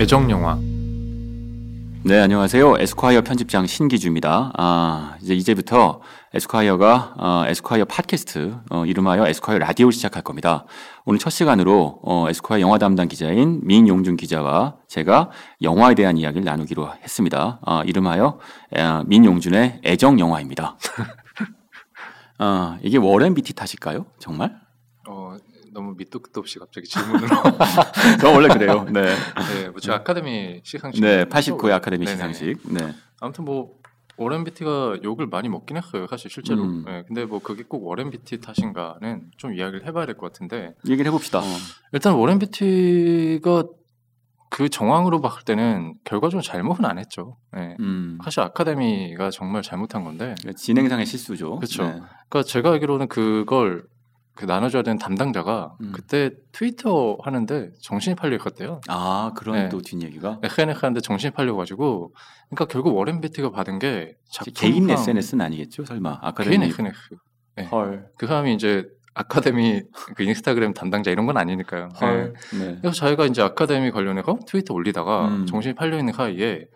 애정 영화. 네, 안녕하세요. 에스콰이어 편집장 신기주입니다. 아, 이제 이제부터 에스콰이어가 어, 에스콰이어 팟캐스트 어, 이름하여 에스콰이어 라디오를 시작할 겁니다. 오늘 첫 시간으로 어, 에스콰이어 영화 담당 기자인 민용준 기자와 제가 영화에 대한 이야기를 나누기로 했습니다. 아, 이름하여 에, 민용준의 애정 영화입니다. 아, 이게 워렌 비티 탓일까요? 정말? 어 너무 밑도 끝도 없이 갑자기 질문으로. 저 원래 그래요. 네. 네, 뭐 저 아카데미 시상식. 네, 89회 아카데미 네네. 시상식. 네. 아무튼 뭐 워렌 비티가 욕을 많이 먹긴 했어요, 사실 실제로. 음. 네, 근데 뭐 그게 꼭 워렌 비티 탓인가는 좀 이야기를 해봐야 될 것 같은데 얘기를 해봅시다. 일단 워렌 비티가 그 정황으로 봤을 때는 결과적으로 잘못은 안 했죠. 네. 음. 사실 아카데미가 정말 잘못한 건데. 진행상의 실수죠. 그쵸. 네. 그러니까 제가 알기로는 그걸 그 나눠줘야 되는 담당자가 음. 그때 트위터 하는데 정신이 팔려갔대요. 아 그런 네. 또 뒷얘기가 SNS 하는데 정신이 팔려가지고 그러니까 결국 워렌 베티가 받은 게 개인 SNS는 아니겠죠 설마 아카데미 개인 SNS 헐그 사람이 이제 아카데미 그 인스타그램 담당자 이런 건 아니니까요. 네. 헐. 네. 그래서 자기가 이제 아카데미 관련해서 트위터 올리다가 음. 정신이 팔려 있는 사이에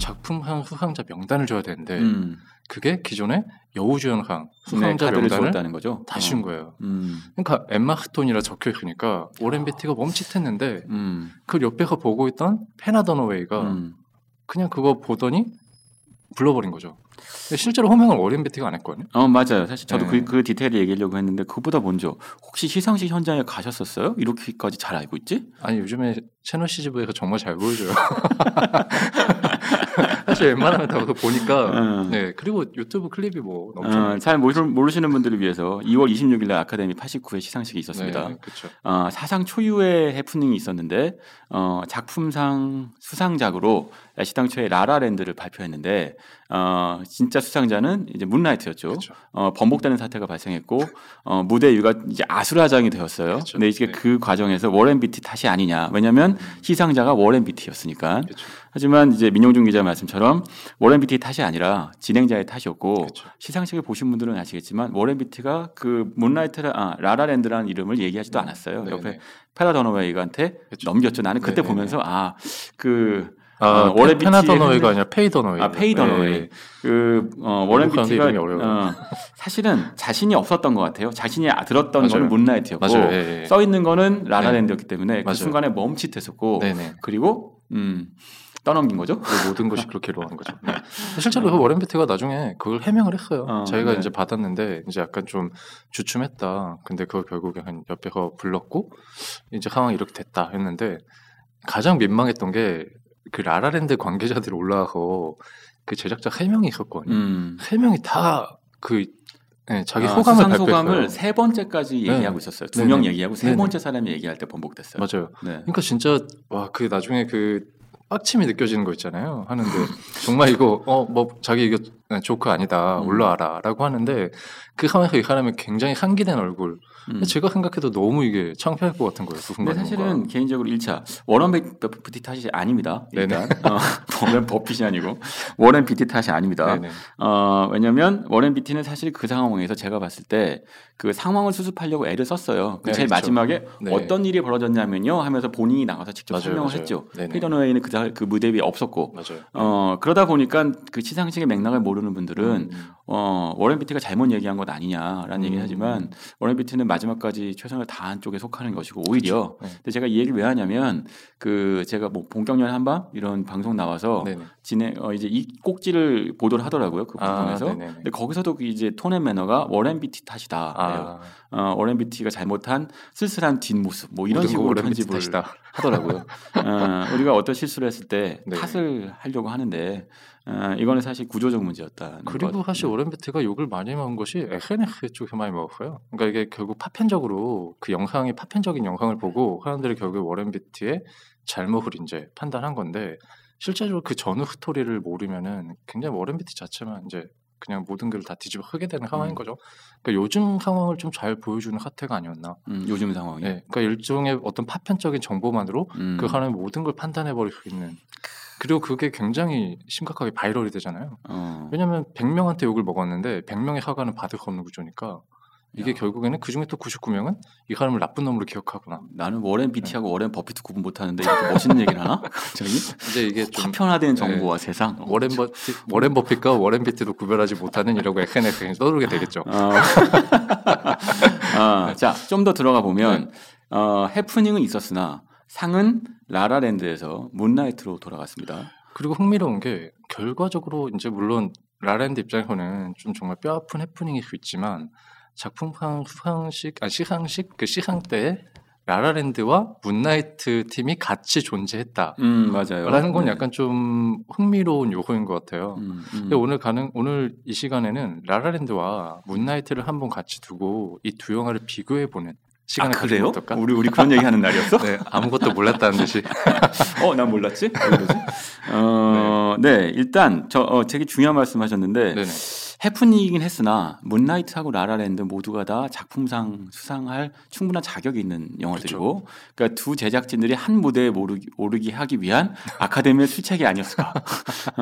작품상 수상자 명단을 줘야 되는데 음. 그게 기존에 여우주연상 네, 수상자 카드를 명단을 줬다는 거죠. 다 씌운 거예요. 음. 그러니까 엠마 스톤이라 적혀 있으니까 워렌 비티가 멈칫했는데 음. 그 옆에서 보고 있던 페이 더너웨이가 음. 그냥 그거 보더니 불러버린 거죠. 실제로 호명을 워렌 비티가 안 했거든요. 어 맞아요. 사실 저도 네. 그, 그 디테일을 얘기하려고 했는데 그보다 먼저 혹시 시상식 현장에 가셨었어요? 이렇게까지 잘 알고 있지? 아니 요즘에 채널 CGV에서 정말 잘 보여줘요. 사실 웬만하면 다 보니까 음. 네 그리고 유튜브 클립이 뭐 넘쳐. 어, 잘 모르, 모르시는 분들을 위해서 2월 26일 날 아카데미 89회 시상식이 있었습니다. 네, 그렇죠. 어, 사상 초유의 해프닝이 있었는데 어, 작품상 수상작으로 애당초에 라라랜드를 발표했는데 어, 진짜 수상자는 이제 문라이트였죠. 그렇죠. 어, 번복되는 사태가 발생했고 어, 무대 위가 이제 아수라장이 되었어요. 그쵸. 근데 이제 네. 그 과정에서 워렌 비티 탓이 아니냐. 왜냐하면 시상자가 워렌 비티였으니까. 그렇죠. 하지만 이제 민용준 기자 말씀처럼 워렌 비티 탓이 아니라 진행자의 탓이었고 그렇죠. 시상식을 보신 분들은 아시겠지만 워렌 비티가 그 문라이트라 아, 라라랜드라는 이름을 얘기하지도 않았어요. 네, 옆에 네. 페라 더너웨이한테 그쵸. 넘겼죠. 나는 그때 네, 네, 보면서 아 그 아 어, 워렌 워렌 페나 비티의 더너웨이가 아니라 페이 더너웨이. 아, 페이 더너웨이. 네. 그 어, 워렌 비티가. 어, 사실은 자신이 없었던 것 같아요. 자신이 아- 들었던 맞아요. 거는 문라이트였고 맞아요. 예, 예. 써 있는 거는 라라랜드였기 때문에 그 맞아요. 순간에 멈칫했었고 네네. 그리고 음, 떠넘긴 거죠. 그 모든 것이 그렇게 이루어진 거죠. 네. 실제로 그 워렌 베티가 나중에 그걸 해명을 했어요. 어, 자기가 네. 이제 받았는데 이제 약간 좀 주춤했다. 근데 그걸 결국에 한 옆에서 불렀고 이제 상황이 이렇게 됐다 했는데 가장 민망했던 게 그 라라랜드 관계자들이 올라와서 그 제작자 세 명이 있었거든요. 음. 세 명이 다그 네, 자기 아, 수상 발표했어요. 소감을 세 번째까지 네. 얘기하고 있었어요. 두. 명 얘기하고 세 네네. 번째 사람이 얘기할 때 번복됐어요. 맞아요. 네. 그러니까 진짜 와 그 나중에 그 빡침이 느껴지는 거 있잖아요. 하는데 정말 이거 어 뭐 자기 이거 조크 아니다 음. 올라와라라고 하는데 그 상황에서 이 사람이 굉장히 상기된 얼굴. 음. 제가 생각해도 너무 이게 창피할 것 같은 거예요. 그 근데. 사실은 개인적으로 1차 워런 비티 탓이 아닙니다. 일단 어, 워렌 버핏이 아니고 워렌 비티 탓이 아닙니다. 네네. 어, 왜냐면 워렌 비티는 사실 그 상황에서 제가 봤을 때 그 상황을 수습하려고 애를 썼어요. 그 네, 제일 그렇죠. 마지막에 네. 어떤 일이 벌어졌냐면요 하면서 본인이 나가서 직접 맞아요, 설명을 맞아요. 했죠. 네네. 페이 더너웨이는 그, 자- 그 무대 위에 없었고 맞아요. 어, 그러다 보니까 그 시상식의 맥락을 모르 는 분들은 음, 어, 워렌 비티가 잘못 얘기한 것 아니냐라는 음. 얘기를 하지만 워렌 비티는 마지막까지 최선을 다한 쪽에 속하는 것이고 오히려 네. 근데 제가 이 얘기를 왜 하냐면 그 제가 뭐 본격연예 한밤 이런 방송 나와서 네네. 진행 어 이제 이 꼭지를 보도를 하더라고요 그 아, 방송에서 네네네. 근데 거기서도 그 이제 tone and manner가 워렌 비티 탓이다. 아, 어, 워렌 비티가 잘못한 쓸쓸한 뒷모습 뭐 이런 식으로 편집을. 하더라고요. 어, 우리가 어떤 실수를 했을 때 네. 탓을 하려고 하는데 어, 이거는 사실 구조적 문제였다. 그리고 사실 워렌 비티가 욕을 많이 먹은 것이 SNS 쪽에 많이 먹었어요. 그러니까 이게 결국 파편적으로 그 영상이 파편적인 영상을 보고 사람들이 결국 워렌 비티의 잘못을 이제 판단한 건데 실제로 그 전후 스토리를 모르면은 굉장히 워렌 비티 자체만 이제 그냥 모든 걸 다 뒤집어 쓰게 되는 상황인 음. 거죠. 그러니까 요즘 상황을 좀 잘 보여주는 사태가 아니었나. 음, 요즘 상황이. 네, 그러니까 일종의 어떤 파편적인 정보만으로 음. 그 사람의 모든 걸 판단해 버릴 수 있는. 그리고 그게 굉장히 심각하게 viral이 되잖아요. 어. 왜냐하면 100명한테 욕을 먹었는데 100명의 사과는 받을 수 없는 구조니까 이게 야. 결국에는 그 중에 또 99명은 이 사람을 나쁜 놈으로 기억하구나. 나는 워렌 비티하고 워렌 버핏 구분 못하는데 이렇게 멋있는 얘기를 하나? 갑자기 이제 이게 좀 파편화된 정보와 세상. 워렌 버핏, 워렌 버핏과 워렌 비티도 구별하지 못하는 이라고 SNS에 떠오르게 되겠죠. 어. 아, 자, 좀 더 들어가 보면 어, 해프닝은 있었으나 상은 라라랜드에서 문라이트로 돌아갔습니다. 그리고 흥미로운 게 결과적으로 이제 물론 라라랜드 입장에서는 좀 정말 뼈아픈 해프닝일 수 있지만 작품상 수상식 아 시상식 그 시상 때에 라라랜드와 문나이트 팀이 같이 존재했다라는 음, 맞아요. 건 네. 약간 좀 흥미로운 요소인 것 같아요. 음, 음. 근데 오늘 가는 오늘 이 시간에는 라라랜드와 문나이트를 한번 같이 두고 이 두 영화를 비교해 보는 아, 시간을 가지면 그래요? 어떨까? 우리 우리 그런 얘기 하는 날이었어? 네, 아무것도 몰랐다는 듯이. 어, 난 몰랐지? 왜 그러지? 어, 네. 일단 저 어, 되게 중요한 말씀하셨는데 네네. 해프닝이긴 했으나 문라이트하고 라라랜드 모두가 다 작품상 수상할 충분한 자격이 있는 영화들이고 그러니까 두 제작진들이 한 무대에 오르기, 오르기 하기 위한 아카데미의 출첵이 아니었을까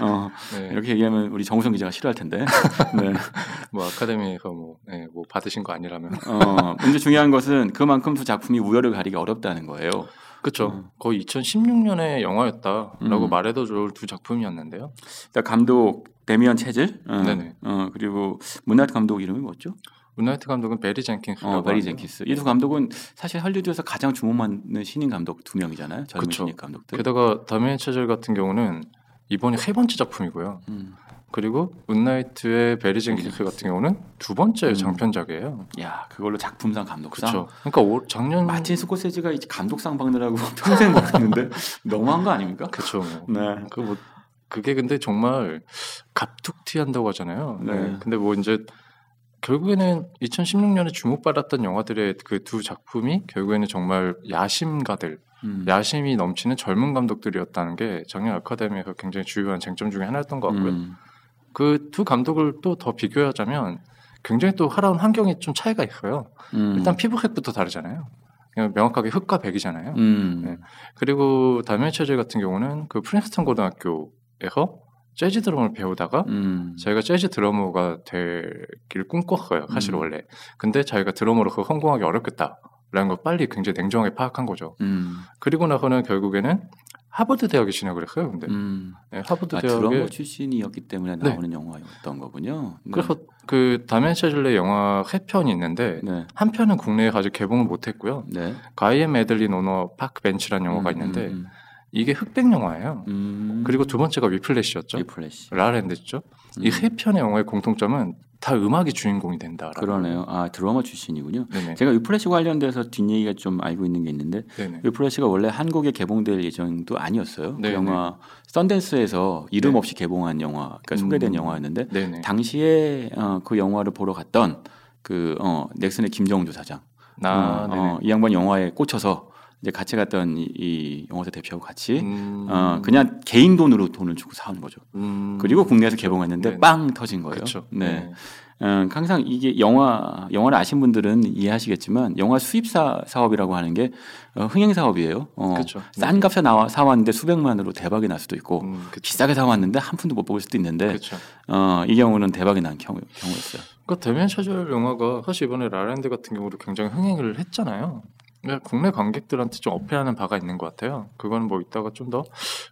어, 어, 네. 이렇게 얘기하면 우리 정우성 기자가 싫어할 텐데 네. 뭐 아카데미에서 뭐, 네, 뭐 받으신 거 아니라면 어, 문제 중요한 것은 그만큼 두 작품이 우열을 가리기 어렵다는 거예요 그렇죠. 음. 거의 2016년의 영화였다라고 음. 말해도 좋을 두 작품이었는데요. 일단 감독 데미안 체즐 어, 네네. 어, 그리고 문라이트 감독 이름이 뭐죠? 문라이트 감독은 베리 젠킨스. 어, 베리 젠킨스. 이 두 감독은 사실 할리우드에서 가장 주목받는 신인 감독 두 명이잖아요. 젊은 그쵸. 신인 감독들. 게다가 다미안 체젤 같은 경우는 이번이 세 번째 작품이고요. 음. 그리고 문라이트의 베리 젠킨스 같은 경우는 두 번째 음. 장편작이에요. 야, 그걸로 작품상 감독상. 그렇죠. 그러니까 올- 작년 마틴 스코세지가 이제 감독상 받느라고 평생 벌었는데 너무한 거 아닙니까? 그렇죠. 뭐. 네. 그뭐 그게 근데 정말 갑툭튀 한다고 하잖아요. 네. 네. 근데 뭐 이제 결국에는 2016년에 주목받았던 영화들의 그 두 작품이 결국에는 정말 야심가들, 음. 야심이 넘치는 젊은 감독들이었다는 게 작년 아카데미에서 굉장히 주요한 쟁점 중에 하나였던 것 같고요. 음. 그두 감독을 또 더 비교하자면 굉장히 또 하라운 환경이 좀 차이가 있어요. 음. 일단 피부색부터 다르잖아요. 명확하게 흑과 백이잖아요. 음. 네. 그리고 다미안 체제 같은 경우는 그 프린스턴 고등학교 에서 재즈 드럼을 배우다가 음. 자기가 재즈 드러머가 되길 꿈꿨어요. 사실 음. 원래. 근데 자기가 드러머로서 성공하기 어렵겠다 라는 걸 빨리 굉장히 냉정하게 파악한 거죠. 음. 그리고 나서는 결국에는 하버드 대학에 진학을 했어요. 근데 음. 네, 하버드 아, 대학에 드러머 출신이었기 때문에 네. 나오는 영화였던 거군요. 네. 그래서 그 체즐의 영화 세 편이 있는데 네. 한 편은 국내에 아직 개봉을 못했고요. 네. Guy and Madeline on a Park Bench라는 영화가 음, 있는데 음, 이게 흑백 영화예요. 음. 그리고 두 번째가 위플래시였죠. 위플래시. 라라랜드죠. 음. 이 세 편의 영화의 공통점은 다 음악이 주인공이 된다. 그러네요. 아 드러머 출신이군요. 네네. 제가 위플래시 관련돼서 뒷 얘기가 좀 알고 있는 게 있는데 네네. 위플래시가 원래 한국에 개봉될 예정도 아니었어요. 네, 그 영화 썬댄스에서 이름 네. 없이 개봉한 영화, 그러니까 소개된 음. 영화였는데 네네. 당시에 어, 그 영화를 보러 갔던 그 어, 넥슨의 김정주 사장, 나 어, 네네. 어, 이 양반 영화에 꽂혀서 이제 같이 갔던 이, 이 영화사 대표하고 같이 음, 어, 그냥 개인 돈으로 돈을 주고 사온 거죠. 음, 그리고 국내에서 개봉했는데 네네. 빵 터진 거예요. 그렇죠. 네. 어, 항상 이게 영화 영화를 아신 분들은 이해하시겠지만 영화 수입사 사업이라고 하는 게 어, 흥행 사업이에요. 어, 그렇죠. 싼 값에 나와 사왔는데 수백만으로 대박이 날 수도 있고 음, 그쵸. 비싸게 사왔는데 한 푼도 못벌 수도 있는데 그렇죠. 어, 이 경우는 대박이 난 경우, 경우였어요. 그 데미안 차젤 영화가 사실 이번에 라라랜드 같은 경우도 굉장히 흥행을 했잖아요. 그러니까 국내 관객들한테 좀 어필하는 바가 있는 것 같아요. 그거는 뭐 이따가 좀 더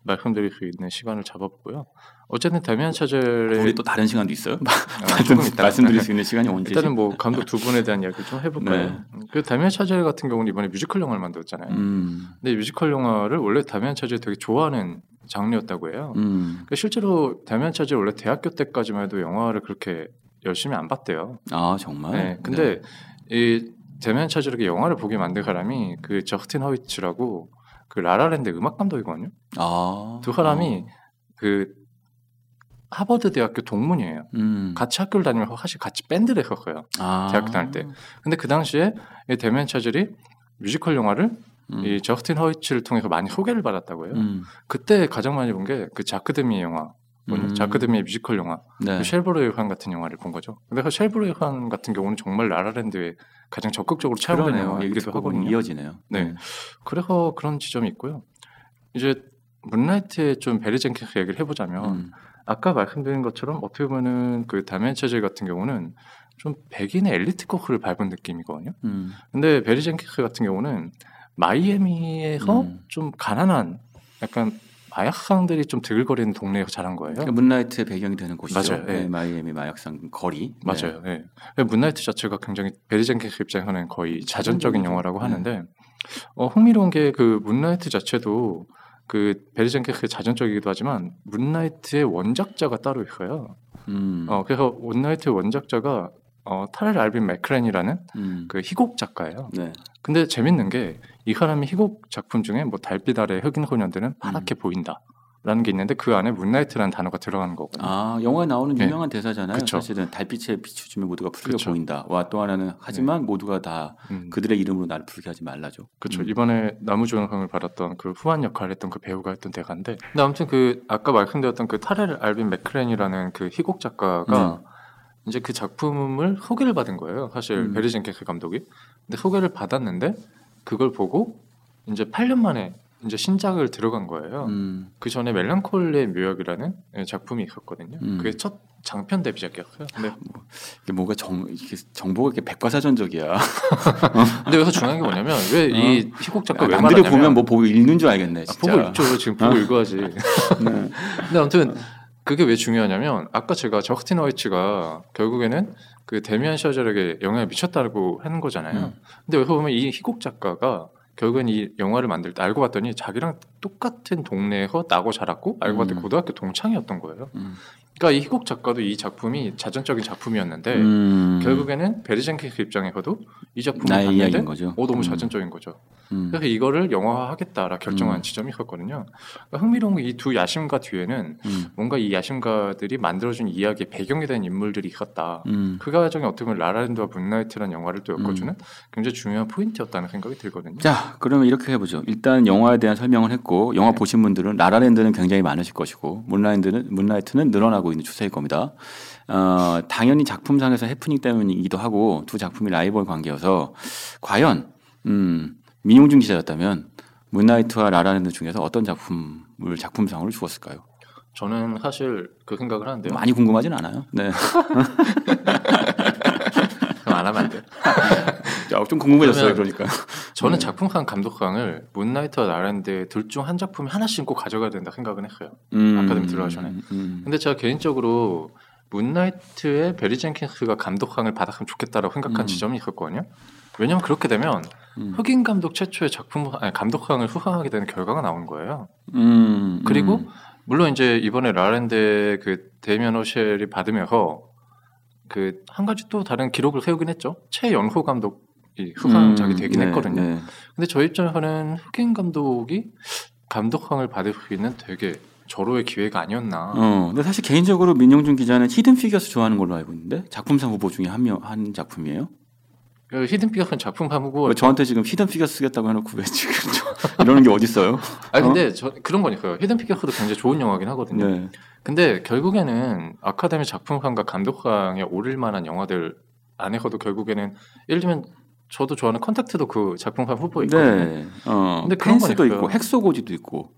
말씀드릴 수 있는 시간을 잡아보고요. 어쨌든 데미안 차젤의 우리 또 다른 시간도 있어요. 아, 말씀드릴 수 있는 시간이 언제지? 일단은 뭐 감독 두 분에 대한 이야기 좀 해볼까요? 네. 그 다미안 차젤 같은 경우는 이번에 뮤지컬 영화를 만들었잖아요. 음, 근데 이 뮤지컬 영화를 원래 다미안 차젤이 되게 좋아하는 장르였다고 해요. 음, 그러니까 실제로 다미안 차젤 원래 대학교 때까지만 해도 영화를 그렇게 열심히 안 봤대요. 아 정말. 네. 근데 이 데미안 차젤에게 영화를 보게 만든 사람이 그 저스틴 허위츠라고 그 라라랜드 음악 감독이거든요. 아, 두 사람이 그 하버드 대학교 동문이에요. 음, 같이 학교를 다니면서 사실 같이 밴드를 했었어요. 아, 대학교 다닐 때. 근데 그 당시에 이 데미안 차젤이 뮤지컬 영화를 음, 이 저스틴 허위츠를 통해서 많이 소개를 받았다고 해요. 음, 그때 가장 많이 본 게 그 자크 드미 영화, 음. 자크 드미의 뮤지컬 영화, 네. 그 쉘부르의 우산 같은 영화를 본 거죠. 근데 그 쉘부르의 우산 같은 경우는 정말 라라랜드에 가장 적극적으로 차용된 영화이기도 하거든요. 이어지네요. 네. 그래서 그런 지점이 있고요. 이제 문라이트의 좀 베리 젠킨스 얘기를 해보자면 음, 아까 말씀드린 것처럼 어떻게 보면은 그 다미안 차젤 같은 경우는 좀 백인의 엘리트 코스를 밟은 느낌이거든요. 음. 근데 베리 젠킨스 같은 경우는 마이애미에서 음. 좀 가난한 약간 마약상들이 좀 드글거리는 동네에서 자란 거예요. 그러니까 문라이트의 배경이 되는 곳이죠. 맞아요. 예. 네, 마이애미 마약상 거리. 네. 맞아요. 네. 문라이트 자체가 굉장히 베리 젠킨스 입장에서는 거의 자전적인. 영화라고 네. 하는데 어, 흥미로운 게 그 문라이트 자체도 그 베리 젠킹스의 자전적이기도 하지만 문라이트의 원작자가 따로 있어요. 음. 어, 그래서 문라이트의 원작자가 어, 타렐 알빈 맥크레이니라는 음. 그 희곡 작가예요. 네. 근데 재밌는 게 이 사람이 희곡 작품 중에 뭐 달빛 아래 흑인 소년들은 음. 파랗게 보인다 라는 게 있는데 그 안에 문라이트라는 단어가 들어가는 거거든요. 아 영화에 나오는 네. 유명한 대사잖아요. 그쵸. 사실은 달빛에 비춰주면 모두가 푸르게 그쵸. 보인다. 와 또 하나는 하지만 모두가 다 음. 그들의 이름으로 나를 부르게 하지 말라죠. 그렇죠. 음. 이번에 남우조연상을 받았던 그 후안 역할을 했던 그 배우가 했던 대사인데. 근데 아무튼 그 아까 말씀드렸던 그 타렐 알빈 맥크레이니라는 그 희곡 작가가 이제 그 작품을 소개를 받은 거예요. 사실 음. 젠킹스 감독이. 근데 소개를 받았는데 그걸 보고 이제 8년 만에 이제 신작을 들어간 거예요. 음. 그 전에 멜랑콜리의 묘역이라는 예, 작품이 있었거든요. 음. 그게 첫 장편 데뷔작이었어요. 근데, 이게 뭔가 정 이게 정보가 이렇게 백과사전적이야. 근데 여기서 중요한 게 뭐냐면 왜이 희곡 작가 왜 어. 남들이 보면 뭐 보고 읽는 줄 알겠네. 아, 진짜. 보고 읽죠. 지금 보고 어? 읽어야지. 네. 근데 아무튼 그게 왜 중요하냐면 아까 제가 저스틴 화이츠가 결국에는 그 데미안 셔젤에게 영향을 미쳤다고 하는 거잖아요. 음. 근데 여기서 보면 이 희곡 작가가 결국엔 이 영화를 만들 때 알고 봤더니 자기랑 똑같은 동네에서 나고 자랐고 알고 봤더니 음. 고등학교 동창이었던 거예요. 음. 그러니까 이 희곡 작가도 이 작품이 자전적인 작품이었는데 음. 결국에는 베리 젠킹스 입장에서도 이 작품을 봤는데 거죠. 어 너무 음. 자전적인 거죠. 음. 그래서 이거를 영화화하겠다라 결정한 음. 지점이 있었거든요. 그러니까 흥미로운 게이두 야심가 뒤에는 음. 뭔가 이 야심가들이 만들어준 이야기의 배경이 된 인물들이 있었다. 음. 그 과정이 어떻게 보면 라라랜드와 문나이트라는 영화를 또 엮어주는 굉장히 중요한 포인트였다는 생각이 들거든요. 자, 그러면 이렇게 해보죠. 일단 영화에 대한 설명을 했고 영화 네. 보신 분들은 라라랜드는 굉장히 많으실 것이고 문라이트는 문라이트는 늘어나고 있는 추세일 겁니다. 어, 당연히 작품상에서 해프닝 때문이기도 하고 두 작품이 라이벌 관계여서 과연 음, 민용준 기자였다면 문라이트와 라라랜드 중에서 어떤 작품을 작품상으로 주었을까요? 저는 사실 그 생각을 하는데요. 많이 궁금하진 않아요. 네, 그럼 안 하면 안 돼요. 야, 좀 궁금해졌어요. 그러니까. 저는 네. 작품상 감독상을 문라이트와 라라랜드 둘중 한 작품이 하나씩 꼭 가져가야 된다 생각은 했어요. 음, 아카데미 들어가기 전에. 음, 근데 제가 개인적으로 문라이트의 베리 젠킨스가 감독상을 받았으면 좋겠다라고 생각한 음. 지점이 있었거든요. 왜냐면 그렇게 되면 음. 흑인 감독 최초의 작품 아니, 감독상을 수상하게 되는 결과가 나온 거예요. 음, 그리고 음. 물론 이제 이번에 라랜드 그 데미안 차젤이 받으면서 그 한 가지 또 다른 기록을 세우긴 했죠. 최연소 감독 이 수상작이 음, 되긴 네, 했거든요. 네. 근데 저 입장에서는 흑인 감독이 감독상을 받을 수 있는 되게 절호의 기회가 아니었나. 어, 근데 사실 개인적으로 민용준 기자는 히든 피겨스 좋아하는 걸로 알고 있는데 작품상 후보 중에 한 명 한 작품이에요. 그 히든 피겨스는 작품 하고 왜 저한테 지금 히든 피겨스 쓰겠다고 해놓고 왜 지금 저- 이러는 게 어딨어요? 아 근데 저 그런 거니까요. 히든 피겨스도 굉장히 좋은 영화긴 하거든요. 네. 근데 결국에는 아카데미 작품상과 감독상에 오를 만한 영화들 안에서도 결국에는 예를 들면 저도 좋아하는 컨택트도 그 작품상 후보에 있거든요. 네. 어, 근데 펜스도. 있고 핵소 고지도 있고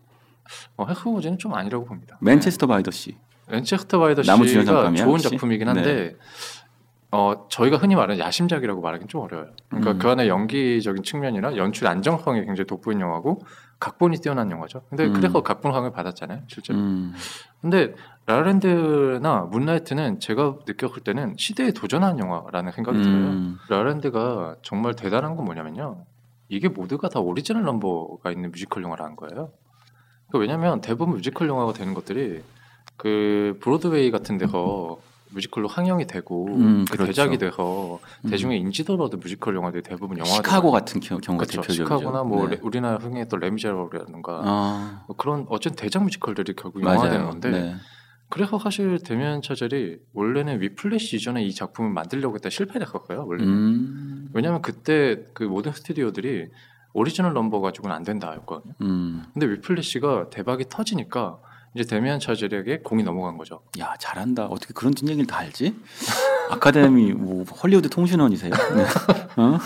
어, 핵소 고지는 좀 아니라고 봅니다. 맨체스터 바이 더 씨. 맨체스터 바이 더 남우주연 씨가 좋은? 작품이긴 한데 어 저희가 흔히 말하는 야심작이라고 말하기는 좀 어려워요. 그러니까 음. 그 안에 연기적인 측면이나 연출 안정성이 굉장히 돋보인 영화고 각본이 뛰어난 영화죠. 근데 음. 그래서 각본상을 받았잖아요, 실제로. 음. 근데 라랜드나 문라이트는 제가 느꼈을 때는 시대에 도전한 영화라는 생각이 들어요. 음. 라랜드가 정말 대단한 건 뭐냐면요. 이게 모두가 다 오리지널 넘버가 있는 뮤지컬 영화라는 거예요. 그러니까 왜냐면 대부분 뮤지컬 영화가 되는 것들이 그 브로드웨이 같은 데서 뮤지컬로 상영이 되고 음, 그 그렇죠. 대작이 돼서 음. 대중의 인지도를 얻은 뮤지컬 영화들이 대부분 영화 시카고 같은 겨- 경우가 그렇죠. 대표적이죠. 시카고나 뭐 네. 레- 우리나라 흥행했던 레미제라블이라든가 아, 뭐 그런 어쨌든 대작 뮤지컬들이 결국. 영화되는 건데 네. 그래서 사실 데미안 차젤이 원래는 위플래시 이전에 이 작품을 만들려고 했다 실패를 했었어요. 원래 는 음. 왜냐하면 그때 그 모든 스튜디오들이 오리지널 넘버 가지고는 안 된다였거든요. 음. 근데 위플래시가 대박이 터지니까 이제 데미안 차젤에게 공이 넘어간 거죠. 야 잘한다. 어떻게 그런 뒷얘기를 다 알지? 아카데미 뭐 헐리우드 통신원이세요? 네. 어?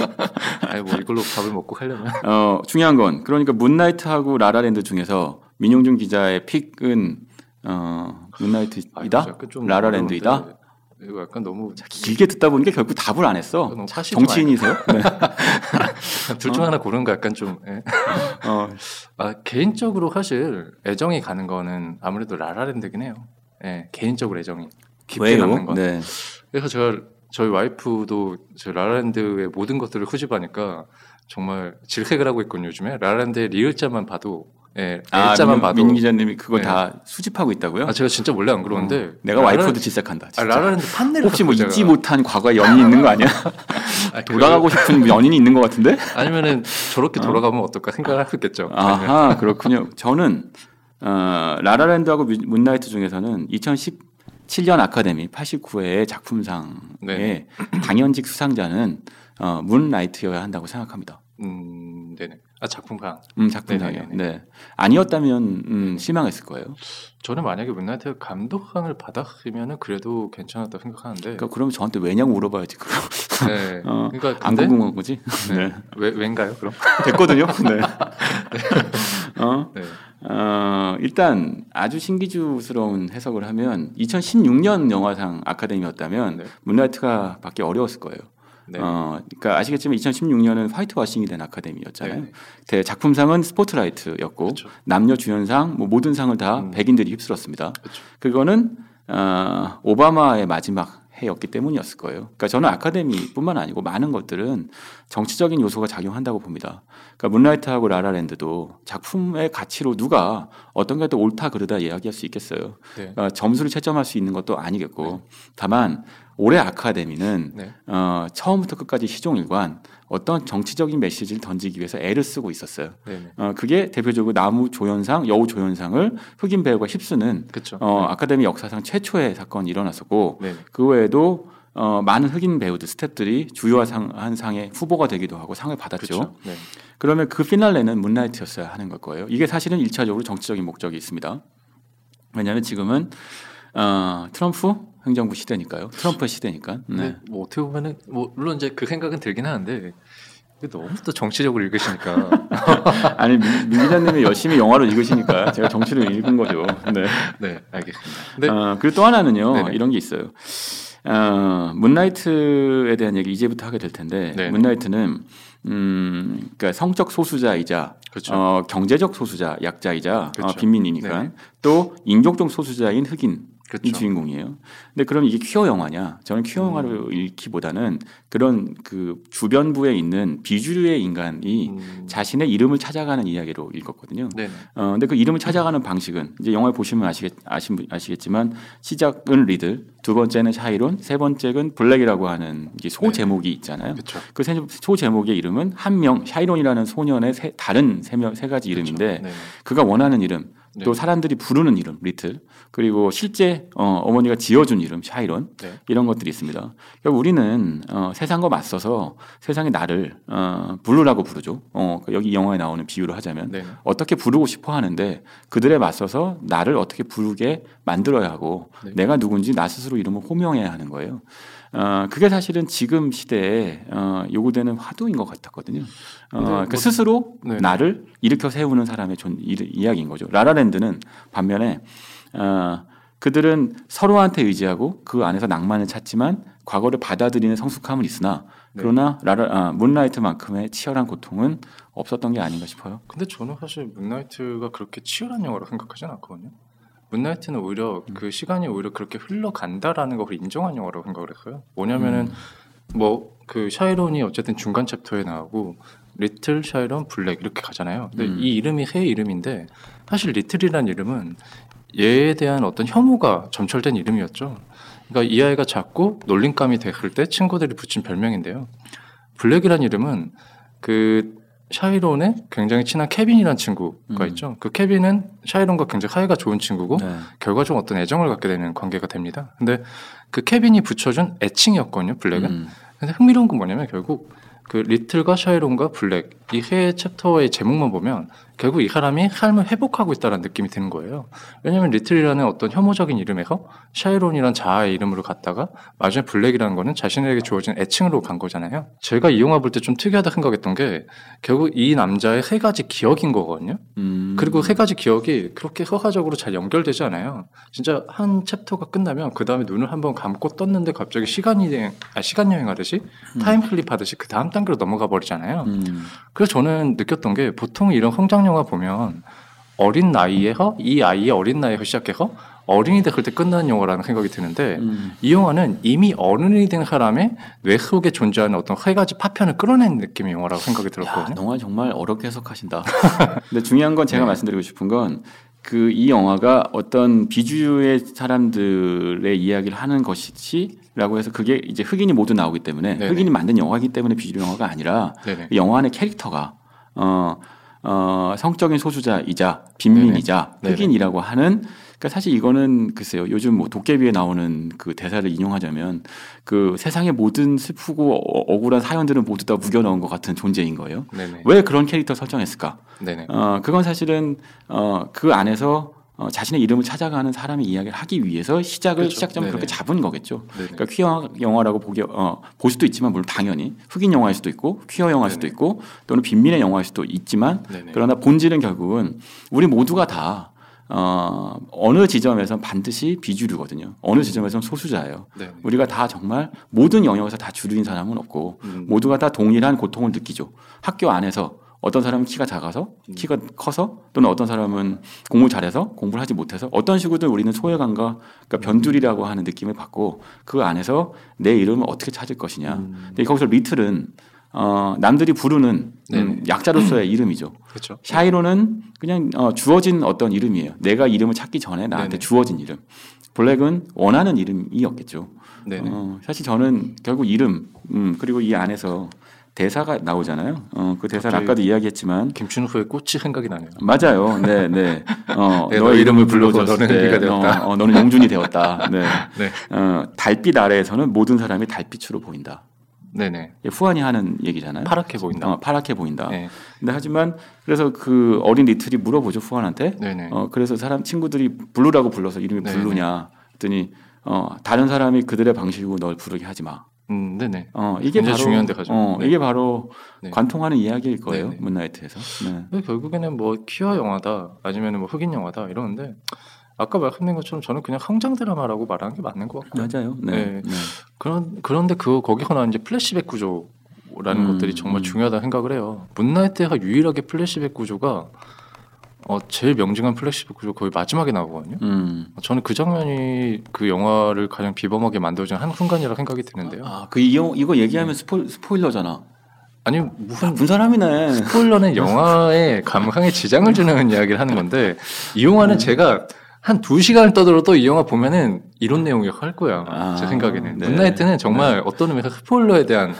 아니 뭐 이걸로 밥을 먹고 가려면 어, 중요한 건 그러니까 문나이트하고 라라랜드 중에서 민용준 기자의 픽은 어, 문나이트이다, 아, 좀 라라랜드이다. 이거 약간 너무 길게 듣다 보니까 결국 답을 안 했어. 정치인이세요? 네. 둘중 하나 고르는 거 약간 좀. 예. 어, 아, 개인적으로 사실 애정이 가는 거는 아무래도 라라랜드긴 해요. 예, 개인적으로 애정이 깊게 남는 왜요? 건. 네. 그래서 제가 저희 와이프도 저 라라랜드의 모든 것들을 수집하니까 정말 질색을 하고 있거든요 요즘에 라라랜드의 리을자만 봐도 예, 아, L자만 민, 봐도 민 기자님이 그거 네. 다 수집하고 있다고요? 아 제가 진짜 원래 안 그러는데 어, 내가 와이프도 질색한다. 아. 라라랜드 판넬을 혹시 뭐 잊지 못한 과거에 연인이 있는 거 아니야? 아, 그- 돌아가고 싶은 연인이 있는 것 같은데? 아니면은 저렇게 돌아가면 어 떨까 생각을 하고 있겠죠. 아하 그렇군요. 저는 어, 라라랜드하고 뮤- 문나이트 중에서는 2017년 아카데미 89회의 작품상의 네. 당연직 수상자는 어, 문라이트여야 한다고 생각합니다. 음, 네네. 아 작품상. 음, 작품상이요. 네네네네. 네. 아니었다면 음, 실망했을 거예요. 저는 만약에 문나이트 감독상을 받았으면은 그래도 괜찮았다고 생각하는데. 그러니까 그럼 저한테 왜냐고 물어봐야지. 그럼 네. 어, 그러니까 안 궁금한 거지? 네. 왜 왠가요? 그럼? 됐거든요. 네. 어? 네. 어, 일단 아주 신기주스러운 해석을 하면 2016년 영화상 아카데미였다면 네. 문라이트가 받기 어려웠을 거예요. 네. 어, 그러니까 아시겠지만 2016년은 화이트 워싱이 된 아카데미였잖아요. 네. 대 작품상은 스포트라이트였고 그렇죠. 남녀 주연상 뭐 모든 상을 다 음. 백인들이 휩쓸었습니다. 그렇죠. 그거는 어, 오바마의 마지막 해였기 때문이었을 거예요. 그러니까 저는 아카데미뿐만 아니고 많은 것들은 정치적인 요소가 작용한다고 봅니다. 그러니까 문라이트하고 라라랜드도 작품의 가치로 누가 어떤 게 더 옳다 그르다 이야기할 수 있겠어요. 네. 그러니까 점수를 채점할 수 있는 것도 아니겠고 다만 올해 아카데미는 네. 어, 처음부터 끝까지 시종일관 어떤 정치적인 메시지를 던지기 위해서 애를 쓰고 있었어요. 네. 네. 어, 그게 대표적으로 나무 조연상, 여우 조연상을 흑인 배우가 휩쓰는 그렇죠. 어, 아카데미 역사상 최초의 사건이 일어났었고 네. 네. 그 외에도 어, 많은 흑인 배우들 스탭들이 주요한 상, 한 상 의 후보가 되기도 하고 상을 받았죠. 네. 그러면 그 피날레는 문라이트였어야 하는 걸 거예요. 이게 사실은 일차적으로 정치적인 목적이 있습니다. 왜냐하면 지금은 어, 트럼프 행정부 시대니까요. 트럼프의 시대니까. 네. 네. 뭐 어떻게 보면은 뭐 물론 이제 그 생각은 들긴 하는데 너무 또 정치적으로 읽으시니까 아니 민, 민 기자님이 열심히 영화를 읽으시니까 제가 정치를 읽은 거죠. 네. 네 알겠습니다. 근데 어, 그리고 또 하나는요 네네. 이런 게 있어요. 어, 문라이트에 대한 얘기 이제부터 하게 될 텐데 네네. 문라이트는 음, 그러니까 성적 소수자이자 그렇죠. 어, 경제적 소수자 약자이자 그렇죠. 어, 빈민이니까 네네. 또 인종적 소수자인 흑인 이 그렇죠. 주인공이에요. 근데 그럼 이게 퀴어 영화냐? 저는 퀴어 영화로 읽기보다는 그런 그 주변부에 있는 비주류의 인간이 음, 자신의 이름을 찾아가는 이야기로 읽었거든요. 네네. 어, 근데 그 이름을 찾아가는 방식은 이제 영화에 보시면 아시겠, 아시, 아시겠지만 시작은 리틀, 두 번째는 샤이론, 세 번째는 블랙이라고 하는 소 네. 제목이 있잖아요. 그렇죠. 그 소제목의 이름은 한 명, 샤이론이라는 소년의 세, 다른 세, 명, 세 가지 이름인데 네. 그가 원하는 이름, 네. 또 사람들이 부르는 이름, 리틀, 그리고 실제 어, 어머니가 지어준 이름, 샤이론 네. 이런 것들이 있습니다. 그러니까 우리는 어, 세상과 맞서서 세상의 나를 어, 블루라고 부르죠. 어, 여기 영화에 나오는 비유를 하자면 네. 어떻게 부르고 싶어 하는데 그들에 맞서서 나를 어떻게 부르게 만들어야 하고 네. 내가 누군지 나 스스로 이름을 호명해야 하는 거예요. 어, 그게 사실은 지금 시대에 어, 요구되는 화두인 것 같았거든요. 어, 근데 그 뭐- 스스로 네. 나를 일으켜 세우는 사람의 존, 이, 이야기인 거죠. 라라랜드는 반면에 어, 그들은 서로한테 의지하고 그 안에서 낭만을 찾지만 과거를 받아들이는 성숙함은 있으나 네. 그러나 라라 아, 문라이트만큼의 치열한 고통은 없었던 게 아닌가 싶어요. 근데 저는 사실 문라이트가 그렇게 치열한 영화로 생각하진 않거든요. 문라이트는 오히려 음. 그 시간이 오히려 그렇게 흘러간다라는 걸 인정한 영화라고 생각을 했어요. 뭐냐면은 음. 뭐그 샤이론이 어쨌든 중간 챕터에 나오고 리틀 샤이론 블랙 이렇게 가잖아요. 근데 음. 이 이름이 세 이름인데 사실 리틀이라는 이름은 얘에 대한 어떤 혐오가 점철된 이름이었죠. 그러니까 이 아이가 작고 놀림감이 됐을 때 친구들이 붙인 별명인데요. 블랙이라는 이름은 그 샤이론의 굉장히 친한 케빈이라는 친구가 음. 있죠. 그 케빈은 샤이론과 굉장히 사이가 좋은 친구고 네. 결과적으로 어떤 애정을 갖게 되는 관계가 됩니다. 근데 그 케빈이 붙여준 애칭이었거든요. 블랙은. 음. 근데 흥미로운 건 뭐냐면 결국 그 리틀과 샤이론과 블랙 이세 챕터의 제목만 보면 결국 이 사람이 삶을 회복하고 있다는 느낌이 드는 거예요. 왜냐하면 리틀이라는 어떤 혐오적인 이름에서 샤이론이란 자아의 이름으로 갔다가 마지막에 블랙이라는 거는 자신에게 주어진 애칭으로 간 거잖아요. 제가 이 영화 볼 때 좀 특이하다 생각했던 게 결국 이 남자의 세 가지 기억인 거거든요. 음. 그리고 세 가지 기억이 그렇게 서사적으로 잘 연결되지 않아요. 진짜 한 챕터가 끝나면 그 다음에 눈을 한번 감고 떴는데 갑자기 시간이 아, 시간 여행하듯이 time slip 하듯이 그 다음 단계로 넘어가 버리잖아요. 음. 그래서 저는 느꼈던 게 보통 이런 성장 영화 보면 어린 나이에서 이 아이의 어린 나이에서 시작해서 어른이 됐을 때 끝나는 영화라는 생각이 드는데 음. 이 영화는 이미 어른이 된 사람의 뇌 속에 존재하는 어떤 세 가지 파편을 끌어낸 느낌의 영화라고 생각이 야, 들었거든요. 영화 정말 어렵게 해석하신다. 근데 중요한 건 제가 네. 말씀드리고 싶은 건 그 이 영화가 어떤 비주류의 사람들의 이야기를 하는 것이지라고 해서 그게 이제 흑인이 모두 나오기 때문에 네네. 흑인이 만든 영화이기 때문에 비주류 영화가 아니라. 이 영화 안의 캐릭터가 어, 어, 성적인 소수자이자 빈민이자 네네. 흑인이라고 하는 그러니까 사실 이거는 글쎄요 요즘 뭐 도깨비에 나오는 그 대사를 인용하자면 그 세상의 모든 슬프고 어- 억울한 사연들은 모두 다 묵여넣은 것 같은 존재인 거예요. 네네. 왜 그런 캐릭터 설정했을까? 어, 그건 사실은 어, 그 안에서 어, 자신의 이름을 찾아가는 사람의 이야기를 하기 위해서 시작을 그렇죠. 시작점을 그렇게 네네. 잡은 거겠죠. 네네. 그러니까 퀴어 영화라고 보기 어, 볼 수도 있지만 물론 당연히 흑인 영화일 수도 있고 퀴어 영화일 수도 네네. 있고 또는 빈민의 영화일 수도 있지만. 그러나 본질은 결국은 우리 모두가 다 어, 어느 지점에선 반드시 비주류거든요. 어느 지점에선 소수자예요. 네네. 우리가 다 정말 모든 영역에서 다 주류인 사람은 없고 음. 모두가 다 동일한 고통을 느끼죠. 학교 안에서 어떤 사람은 키가 작아서 음. 키가 커서 또는 어떤 사람은 공부 잘해서 공부를 하지 못해서 어떤 식으로든 우리는 소외감과 그러니까 변두리라고 하는 느낌을 받고 그 안에서 내 이름을 어떻게 찾을 것이냐. 음. 근데 거기서 리틀은 어, 남들이 부르는 음, 네네. 약자로서의 이름이죠. 그렇죠. 샤이로는 그냥 어, 주어진 어떤 이름이에요. 내가 이름을 찾기 전에 나한테 네네. 주어진 이름. 블랙은 원하는 이름이었겠죠. 어, 사실 저는 결국 이름 음, 그리고 이 안에서 대사가 나오잖아요. 어, 그 대사를 아까도 이야기했지만 김춘후의 꽃이 생각이 나네요. 맞아요. 네, 네. 어, 네, 너의 너의 이름을 불러줬을 너는 때, 의미가 되었다. 어, 어, 너는 용준이 되었다. 네. 네. 어, 달빛 아래에서는 모든 사람이 달빛으로 보인다. 네네. 이게 후안이 하는 얘기잖아요. 파랗게 보인다. 어, 파랗게 보인다. 네. 근데 하지만 그래서 그 어린 리틀이 물어보죠 후안한테. 네네. 어, 그래서 사람 친구들이 블루라고 불러서 이름이. 블루냐 했더니 어, 다른 사람이 그들의 방식으로 널 부르게 하지 마. 음, 네네. 어, 이게 바로 중요한 대사죠. 어, 네. 이게 바로 네. 관통하는 이야기일 거예요. 네네. 문라이트에서. 네. 결국에는 뭐 퀴어 영화다 아니면 뭐 흑인 영화다 이러는데 아까 말씀드린 것처럼 저는 그냥 성장 드라마라고 말하는 게 맞는 것 같고요. 맞아요. 네. 네. 네. 그런 그런데 그 거기서 나온 이제 플래시백 구조라는 음, 것들이 정말 음. 중요하다 생각을 해요. 문라이트가 유일하게 플래시백 구조가 어, 제일 명징한 플래시백 구조 거의 마지막에 나오거든요. 음. 저는 그 장면이 그 영화를 가장 비범하게 만들어진 한 순간이라 생각이 드는데요. 아, 그 이거, 이거 얘기하면 스포, 스포일러잖아. 아니 무슨 나쁜 사람이네. 스포일러는 영화의 감상에 지장을 주는 이야기를 하는 건데 이 영화는 음. 제가 한 두 시간을 떠들어도 이 영화 보면은 이런 내용이 할 거야 아, 제 생각에는 네. 문라이트는 정말 어떤 의미에서 스포일러에 대한